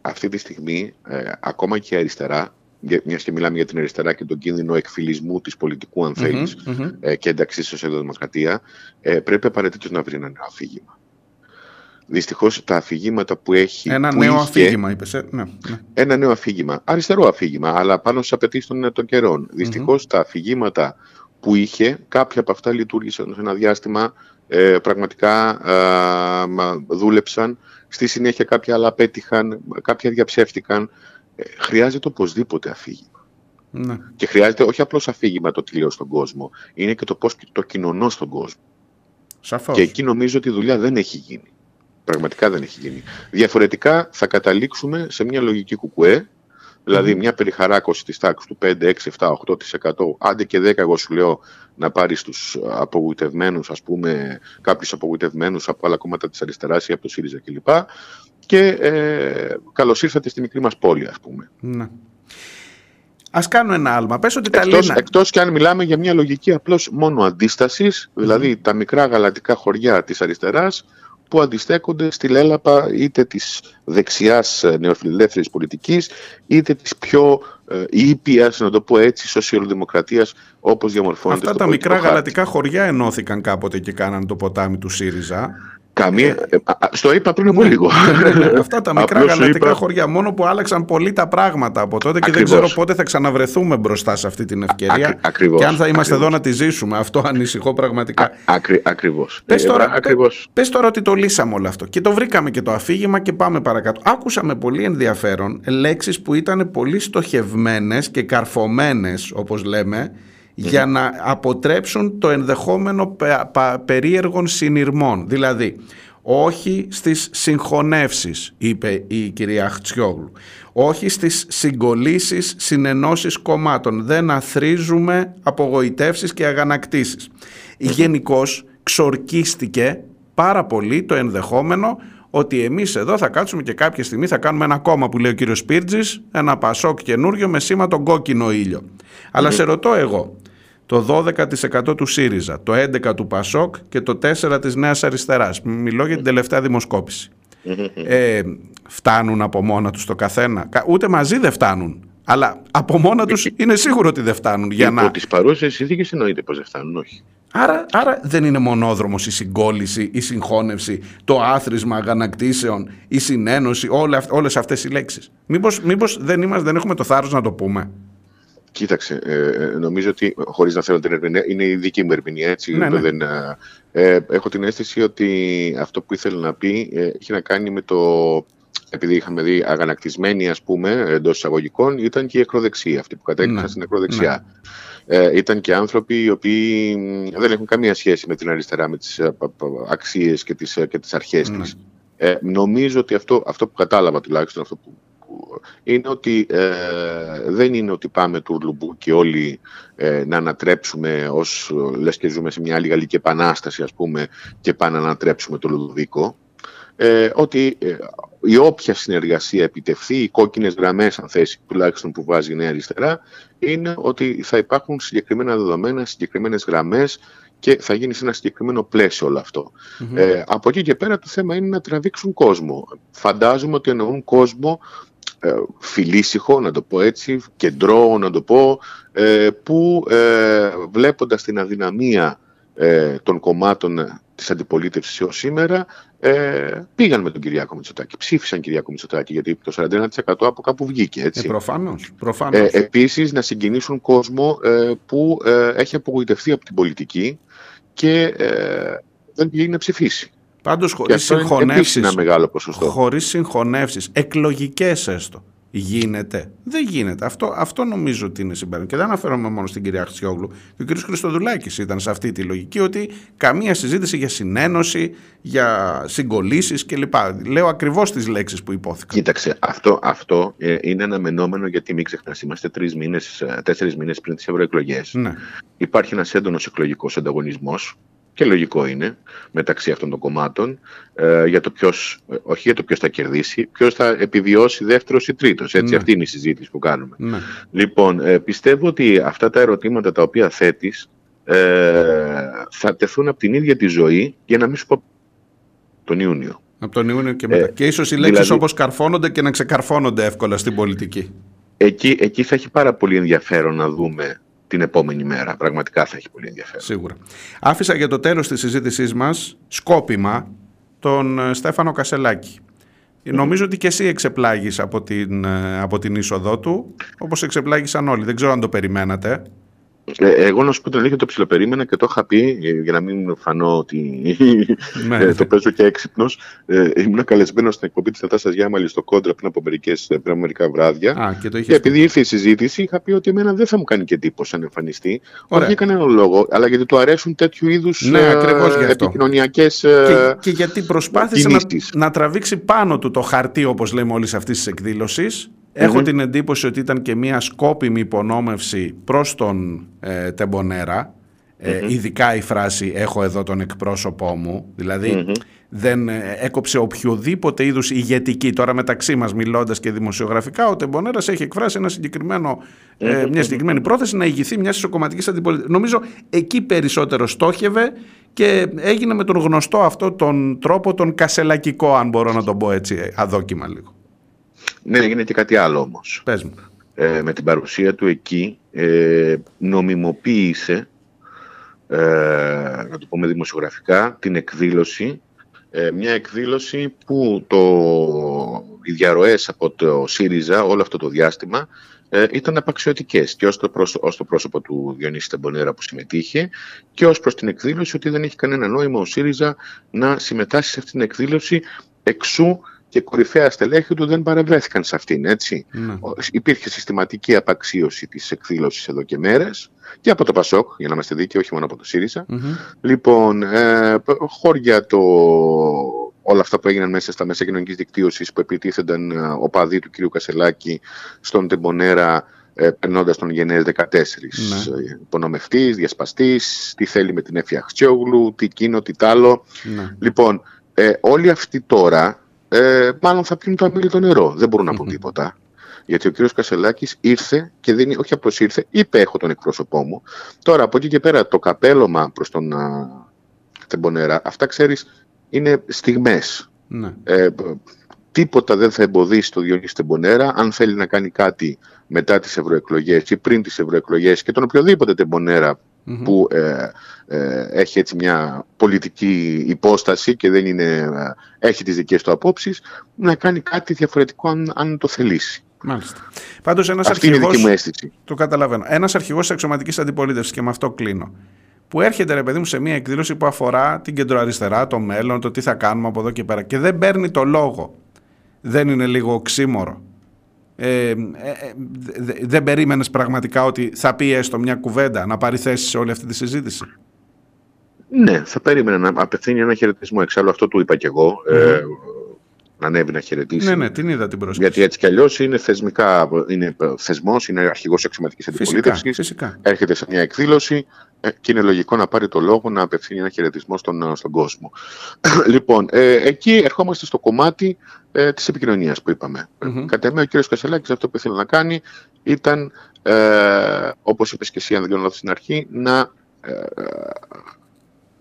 αυτή τη στιγμή ε, ακόμα και η αριστερά, μιας και μιλάμε για την αριστερά και τον κίνδυνο εκφυλισμού της πολιτικού αν θελεις ε, και ένταξη στη σοσιαλδημοκρατία, ε, πρέπει απαραίτητος να βρει ένα νέο αφήγημα. Δυστυχώς τα αφηγήματα που έχει. Ένα που νέο είχε, αφήγημα, είπες. Ε, ναι, ναι. Ένα νέο αφήγημα. Αριστερό αφήγημα, αλλά πάνω στις απαιτήσεις των, των καιρών. τα αφηγήματα που είχε, κάποια από αυτά λειτουργήσαν σε ένα διάστημα, ε, πραγματικά ε, δούλεψαν. Στη συνέχεια κάποια άλλα πέτυχαν, κάποια διαψεύτηκαν. Ε, χρειάζεται οπωσδήποτε αφήγημα. Ναι. Και χρειάζεται όχι απλώς αφήγημα το τι λέω στον κόσμο, είναι και το πώς το κοινωνώ στον κόσμο. Σαφώς. Και εκεί νομίζω ότι η δουλειά δεν έχει γίνει. Πραγματικά δεν έχει γίνει. Διαφορετικά θα καταλήξουμε σε μια λογική κουκουέ, Δηλαδή μια περιχαράκωση της τάξης του 5, 6, 7, 8%, άντε και 10 εγώ σου λέω να πάρεις τους απογοητευμένους, ας πούμε, κάποιους απογοητευμένους από άλλα κόμματα της αριστεράς ή από το ΣΥΡΙΖΑ κλπ. Και ε, καλώς ήρθατε στη μικρή μας πόλη, ας πούμε. Ναι. Α κάνω ένα άλμα. Πες ότι τα εκτός, εκτός και αν μιλάμε για μια λογική απλώς μόνο αντίστασης, δηλαδή τα μικρά γαλατικά χωριά της αριστεράς που αντιστέκονται στη λέλαπα είτε της δεξιάς ε, νεοφιλελεύθερης πολιτικής είτε της πιο ε, ήπιας, να το πω έτσι, σοσιαλδημοκρατίας όπως διαμορφώνεται Αυτά τα μικρά γαλατικά χωριά ενώθηκαν κάποτε και κάναν το ποτάμι του ΣΥΡΙΖΑ Καμία... Ε, στο είπα πριν από λίγο. Αυτά τα μικρά γαλατικά χωριά, μόνο που άλλαξαν πολύ τα πράγματα από τότε και δεν ξέρω πότε θα ξαναβρεθούμε μπροστά σε αυτή την ευκαιρία. Ακριβώς. Και αν θα είμαστε εδώ να τη ζήσουμε. Αυτό ανησυχώ πραγματικά. Ακρι, ακριβώς. Πες ε, τώρα, ακριβώς. πες τώρα ότι το λύσαμε όλο αυτό και το βρήκαμε και το αφήγημα και πάμε παρακάτω. Άκουσα με πολύ ενδιαφέρον λέξεις που ήταν πολύ στοχευμένες και καρφωμένες όπως λέμε για να αποτρέψουν το ενδεχόμενο περίεργων συνειρμών. Δηλαδή, όχι στις συγχωνεύσεις, είπε η κυρία Χτσιόγλου. Όχι στις συγκολήσεις, συνενώσεις κομμάτων. Δεν αθρίζουμε απογοητεύσεις και αγανακτήσεις. Γενικώς ξορκίστηκε πάρα πολύ το ενδεχόμενο ότι εμείς εδώ θα κάτσουμε και κάποια στιγμή θα κάνουμε ένα κόμμα που λέει ο κύριος Σπίρτζης, ένα πασόκ καινούριο με σήμα τον κόκκινο ήλιο. Αλλά σε ρωτώ εγώ, το 12% του ΣΥΡΙΖΑ, το 11% του ΠΑΣΟΚ και το 4% της Νέας Αριστεράς. Μιλώ για την τελευταία δημοσκόπηση. Ε, φτάνουν από μόνα τους το καθένα. Ούτε μαζί δεν φτάνουν. Αλλά από μόνα τους είναι σίγουρο ότι δεν φτάνουν. Για να... τις παρούσες συνθήκες εννοείται πως δεν φτάνουν, όχι. Άρα, άρα δεν είναι μονόδρομος η συγκόλληση, η συγχώνευση, το άθροισμα αγανακτήσεων, η συνένωση, όλε, όλες αυτές οι λέξεις. Μήπως, μήπως δεν, είμαστε, δεν έχουμε το θάρρος να το πούμε; Κοίταξε, ε, ε, νομίζω ότι χωρίς να θέλω την ερμηνεία, είναι η δική μου ερμηνεία. Έτσι, ναι, ναι. Δεν, ε, ε, έχω την αίσθηση ότι αυτό που ήθελε να πει ε, έχει να κάνει με το. Επειδή είχαμε δει αγανακτισμένοι, ας πούμε, εντός εισαγωγικών, ήταν και η ακροδεξία, αυτοί που κατέκτησαν ναι, στην ακροδεξιά. Ναι. Ε, ήταν και άνθρωποι οι οποίοι δεν έχουν καμία σχέση με την αριστερά, με τις αξίες και τις, και τις αρχές ναι. της. Ε, νομίζω ότι αυτό, αυτό που κατάλαβα τουλάχιστον, αυτό που είναι ότι ε, δεν είναι ότι πάμε του Λουμπού και όλοι ε, να ανατρέψουμε ως λες και ζούμε σε μια άλλη γαλλική επανάσταση ας πούμε και πάμε να ανατρέψουμε το Λουδοβίκο ε, ότι ε, η όποια συνεργασία επιτευχθεί, οι κόκκινες γραμμές αν θέσει τουλάχιστον που βάζει η Νέα Αριστερά είναι ότι θα υπάρχουν συγκεκριμένα δεδομένα, συγκεκριμένες γραμμές και θα γίνει σε ένα συγκεκριμένο πλαίσιο όλο Ε, από εκεί και πέρα το θέμα είναι να τραβήξουν κόσμο. Φαντάζομαι ότι εννοούν κόσμο ε, φιλήσυχο, να το πω έτσι, κεντρό, να το πω, ε, που ε, βλέποντας την αδυναμία των κομμάτων της αντιπολίτευσης έως σήμερα, πήγαν με τον Κυριάκο Μητσοτάκη. Ψήφισαν Κυριάκο Μητσοτάκη, γιατί το 41% από κάπου βγήκε. Έτσι. Ε, προφανώς, προφανώς. επίσης, να συγκινήσουν κόσμο που έχει απογοητευτεί από την πολιτική και δεν πηγαίνει να ψηφίσει. Πάντως χωρίς συγχωνεύσεις, ένα μεγάλο ποσοστό. χωρίς συγχωνεύσεις, εκλογικές έστω, γίνεται. Δεν γίνεται. Αυτό, αυτό νομίζω ότι είναι συμπέρασμα. Και δεν αναφέρομαι μόνο στην κυρία Χρυσιόγλου. Και ο κ. Χριστοδουλάκης ήταν σε αυτή τη λογική ότι καμία συζήτηση για συνένωση, για συγκολήσεις κλπ. Λέω ακριβώς τις λέξεις που υπόθηκαν. Κοίταξε, αυτό, αυτό ε, είναι αναμενόμενο γιατί μην ξεχνάς, είμαστε τρεις μήνες, τέσσερις μήνες πριν τις ευρωεκλογές. Ναι. Υπάρχει ένας έντονος εκλογικός ανταγωνισμός και λογικό είναι μεταξύ αυτών των κομμάτων ε, για το ποιος, ε, όχι για το ποιος θα κερδίσει, ποιος θα επιβιώσει δεύτερος ή τρίτος. Έτσι, ναι. αυτή είναι η συζήτηση που κάνουμε. Ναι. Λοιπόν, ε, πιστεύω ότι αυτά τα ερωτήματα τα οποία θέτεις ε, θα τεθούν από την ίδια τη ζωή για να μην σου πω τον Ιούνιο. Από τον Ιούνιο και μετά. και ίσως οι λέξεις δηλαδή, όπως καρφώνονται και να ξεκαρφώνονται εύκολα στην πολιτική. Εκεί, εκεί θα έχει πάρα πολύ ενδιαφέρον να δούμε την επόμενη μέρα. Πραγματικά θα έχει πολύ ενδιαφέρον. Σίγουρα. Άφησα για το τέλος της συζήτησής μας σκόπιμα τον ε, Στέφανο Κασελάκη. Νομίζω ότι και εσύ εξεπλάγεις από την, ε, από την είσοδό του, όπως εξεπλάγησαν όλοι. Δεν ξέρω αν το περιμένατε. Ε, εγώ να σου πω την αλήθεια, το ψιλοπερίμενα και το είχα πει ε, για να μην φανώ ότι ναι. ε, το παίζω και έξυπνος. Ε, ήμουν καλεσμένος στην εκπομπή της Νατάσα Γιάμαλης στο Κόντρα πριν από, μερικές, πριν από μερικά βράδια. Α, και, το και επειδή ήρθε η συζήτηση, είχα πει ότι εμένα δεν θα μου κάνει και εντύπωση αν εμφανιστεί. Όχι για κανένα λόγο, αλλά γιατί του αρέσουν τέτοιου είδους ναι, ε, επικοινωνιακές. Και, και γιατί προσπάθησε να, να τραβήξει πάνω του το χαρτί, όπως λέμε όλη αυτή τη εκδήλωση εχω την εντύπωση ότι ήταν και μια σκόπιμη υπονόμευση προς τον ε, Τεμπονέρα, ε, ειδικά η φράση «έχω εδώ τον εκπρόσωπό μου», δηλαδη δεν ε, έκοψε οποιοδήποτε είδους ηγετική. Τώρα μεταξύ μας, μιλώντας και δημοσιογραφικά, ο Τεμπονέρας έχει εκφράσει ένα συγκεκριμένο, ε, μια συγκεκριμένη πρόθεση να ηγηθεί μιας ισοκομματικής αντιπολίτευσης. Νομίζω εκεί περισσότερο στόχευε και έγινε με τον γνωστό αυτό τον τρόπο, τον κασελακικό, αν μπορώ να τον πω έτσι, αδόκιμα λίγο. Ναι, έγινε και κάτι άλλο όμως. Πες μου. Ε, με την παρουσία του εκεί ε, νομιμοποίησε ε, να το πούμε δημοσιογραφικά, την εκδήλωση ε, μια εκδήλωση που το, οι διαρροές από το ΣΥΡΙΖΑ όλο αυτό το διάστημα ε, ήταν απαξιωτικές και ως το, πρόσωπο, ως το πρόσωπο του Διονύση Τεμπονέρα που συμμετείχε και ως προς την εκδήλωση ότι δεν έχει κανένα νόημα ο ΣΥΡΙΖΑ να συμμετάσχει σε αυτήν την εκδήλωση εξού και κορυφαία στελέχη του δεν παρευρέθηκαν σε αυτήν, έτσι. Ναι. Υπήρχε συστηματική απαξίωση της εκδήλωσης εδώ και μέρες και από το Πασόκ, για να είμαστε δίκαιοι, όχι μόνο από το ΣΥΡΙΖΑ. Λοιπόν, ε, χώρια το... όλα αυτά που έγιναν μέσα στα μέσα κοινωνικής δικτύωσης που επιτίθενταν ε, οπαδοί του κ. Κασελάκη στον Τεμπονέρα ε, περνώντας τον Γενναίες 14. Ναι. Υπονομευτής, διασπαστής, τι θέλει με την Εφη Αχτσιόγλου, τι εκείνο, τι τ' άλλο. Ναι. Λοιπόν, ε, όλοι αυτοί τώρα ε, μάλλον θα πίνουν το αμήλυτο νερό. Δεν μπορούν να πούν τίποτα. Γιατί ο κύριος Κασελάκης ήρθε και δεν, όχι απλώς ήρθε, είπε έχω τον εκπρόσωπό μου. Τώρα από εκεί και πέρα το καπέλωμα προς τον α, Τεμπονέρα, αυτά ξέρεις είναι στιγμές. Ναι. Ε, τίποτα δεν θα εμποδίσει το Διονύση Τεμπονέρα αν θέλει να κάνει κάτι μετά τις ευρωεκλογές ή πριν τις ευρωεκλογές και τον οποιοδήποτε Τεμπονέρα που ε, ε, έχει έτσι μια πολιτική υπόσταση και δεν είναι, ε, έχει τις δικές του απόψεις να κάνει κάτι διαφορετικό αν, αν το θελήσει. Μάλιστα. Πάντως, ένας αρχηγό. Το καταλαβαίνω. Ένας αρχηγός της αξιωματικής αντιπολίτευσης, και με αυτό κλείνω. Που έρχεται, ρε παιδί μου, σε μια εκδήλωση που αφορά την κεντροαριστερά, το μέλλον, το τι θα κάνουμε από εδώ και πέρα. Και δεν παίρνει το λόγο. Δεν είναι λίγο οξύμορο. Ε, ε, ε δεν περίμενες πραγματικά ότι θα πει έστω μια κουβέντα να πάρει θέση σε όλη αυτή τη συζήτηση; Ναι, θα περίμενα να απευθύνει ένα χαιρετισμό. Εξάλλου αυτό του είπα κι εγώ να ανέβει να χαιρετήσει. Ναι, ναι, την είδα την πρόσκληση. Γιατί έτσι κι αλλιώς είναι θεσμικά, είναι θεσμός, είναι αρχηγός αξιωματική αντιπολίτευσης. Έρχεται σε μια εκδήλωση ε, και είναι λογικό να πάρει το λόγο να απευθύνει ένα χαιρετισμό στον, ε, στον κόσμο. λοιπόν, ε, εκεί ερχόμαστε στο κομμάτι ε, της επικοινωνίας που είπαμε. Mm-hmm. Κατά ο κ. Κασελάκης αυτό που ήθελε να κάνει ήταν, ε, όπως είπες και εσύ, αν δεν κάνω στην αρχή, να ε,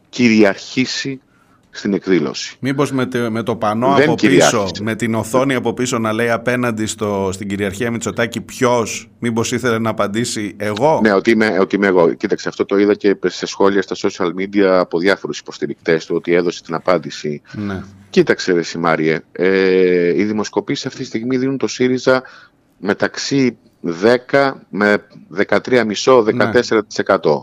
κυριαρχήσει στην εκδήλωση. Μήπως με, με το πανό από πίσω, με την οθόνη από πίσω να λέει απέναντι στο, στην κυριαρχία Μητσοτάκη ποιος, μήπως ήθελε να απαντήσει εγώ; Ναι, ότι είμαι, ότι είμαι εγώ. Κοίταξε, αυτό το είδα και σε σχόλια στα social media από διάφορους υποστηρικτές του ότι έδωσε την απάντηση. Ναι. Κοίταξε ρε Σιμάριε, ε, οι δημοσκοπήσεις αυτή τη στιγμή δίνουν το ΣΥΡΙΖΑ μεταξύ 10 με 13,5-14%.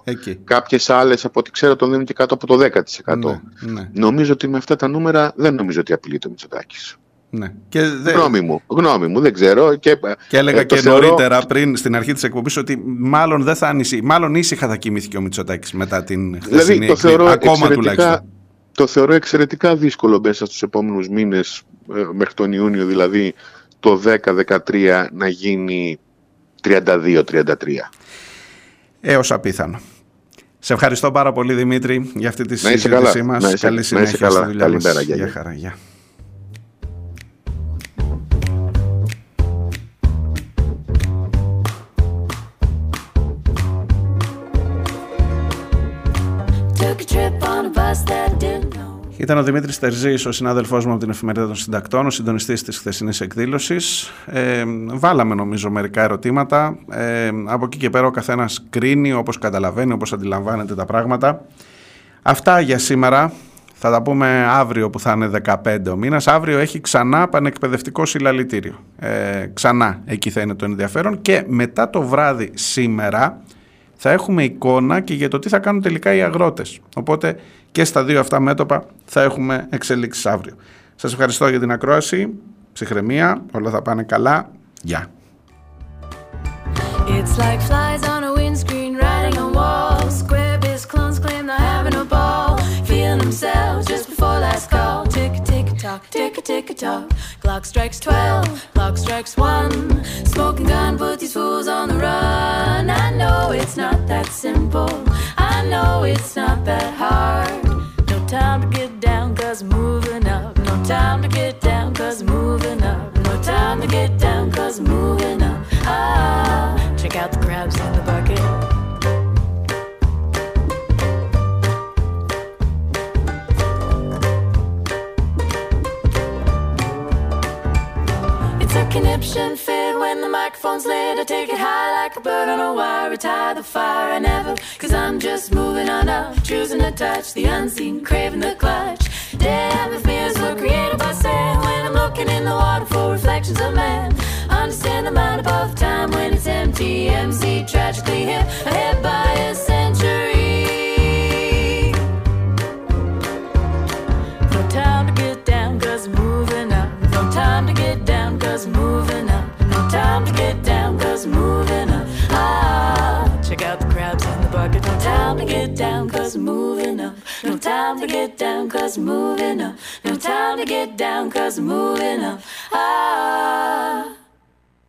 Ναι. Κάποιες άλλες από ό,τι ξέρω τον δίνουν και κάτω από το 10%. Ναι, ναι. Νομίζω ότι με αυτά τα νούμερα δεν νομίζω ότι απειλείται ο Μητσοτάκης. Ναι. Και δε... γνώμη, μου, γνώμη μου, δεν ξέρω. Και, και έλεγα ε, και θεωρώ... νωρίτερα πριν στην αρχή της εκπομπής ότι μάλλον δεν θα άνοισει, μάλλον ήσυχα θα κοιμήθηκε ο Μητσοτάκης μετά την χθεσινή δηλαδή, το θεωρώ ακόμα τουλάχιστον. Το θεωρώ εξαιρετικά δύσκολο μέσα στους επόμενους μήνες ε, μέχρι τον Ιούνιο δηλαδή το 10-13 να γίνει 32-33. Έως απίθανο. Σε ευχαριστώ πάρα πολύ Δημήτρη για αυτή τη συζήτησή μας. Καλή συνέχεια στη δουλειά Καλημέρα, μας. Γεια χαρά. Γεια. Ήταν ο Δημήτρης Τερζής, ο συνάδελφός μου από την Εφημερίδα των Συντακτών, ο συντονιστής της χθεσινής εκδήλωσης. Ε, βάλαμε νομίζω μερικά ερωτήματα. Ε, από εκεί και πέρα ο καθένας κρίνει όπως καταλαβαίνει, όπως αντιλαμβάνεται τα πράγματα. Αυτά για σήμερα. Θα τα πούμε αύριο που θα είναι 15 ο μήνας. Αύριο έχει ξανά πανεκπαιδευτικό συλλαλητήριο. Ε, ξανά εκεί θα είναι το ενδιαφέρον. Και μετά το βράδυ σήμερα θα έχουμε εικόνα και για το τι θα κάνουν τελικά οι αγρότες. Οπότε και στα δύο αυτά μέτωπα θα έχουμε εξελίξεις αύριο. Σας ευχαριστώ για την ακρόαση, ψυχραιμία, όλα θα πάνε καλά. Γεια. It's like flies on a windscreen riding on walls. Square biz clones claim they're having a ball. Feeling themselves just before last call. Tick, tick, tock, tick, tick, tock. Clock strikes 12, clock strikes 1. Smoking gun put these fools on the run. I know it's not that simple. I know it's not that hard. time to get down, cause moving up. No time to get down, cause moving up. No time to get down, cause moving up. Ah, check out the crabs in the audition fit when the microphone's lit. I take it high like a bird on a wire. Retire the fire I never, cause I'm just moving on up. Choosing to touch the unseen, craving the clutch. Damn if mirrors were created by sand. When I'm looking in the water for reflections of man. Understand the mind above time when it's empty. MC tragically hit ahead by a down, moving up. Ah, check out the crabs in the bucket. No time to get down, cause moving up. No time to get down, cause moving up. No time to get down, cause moving up. Ah,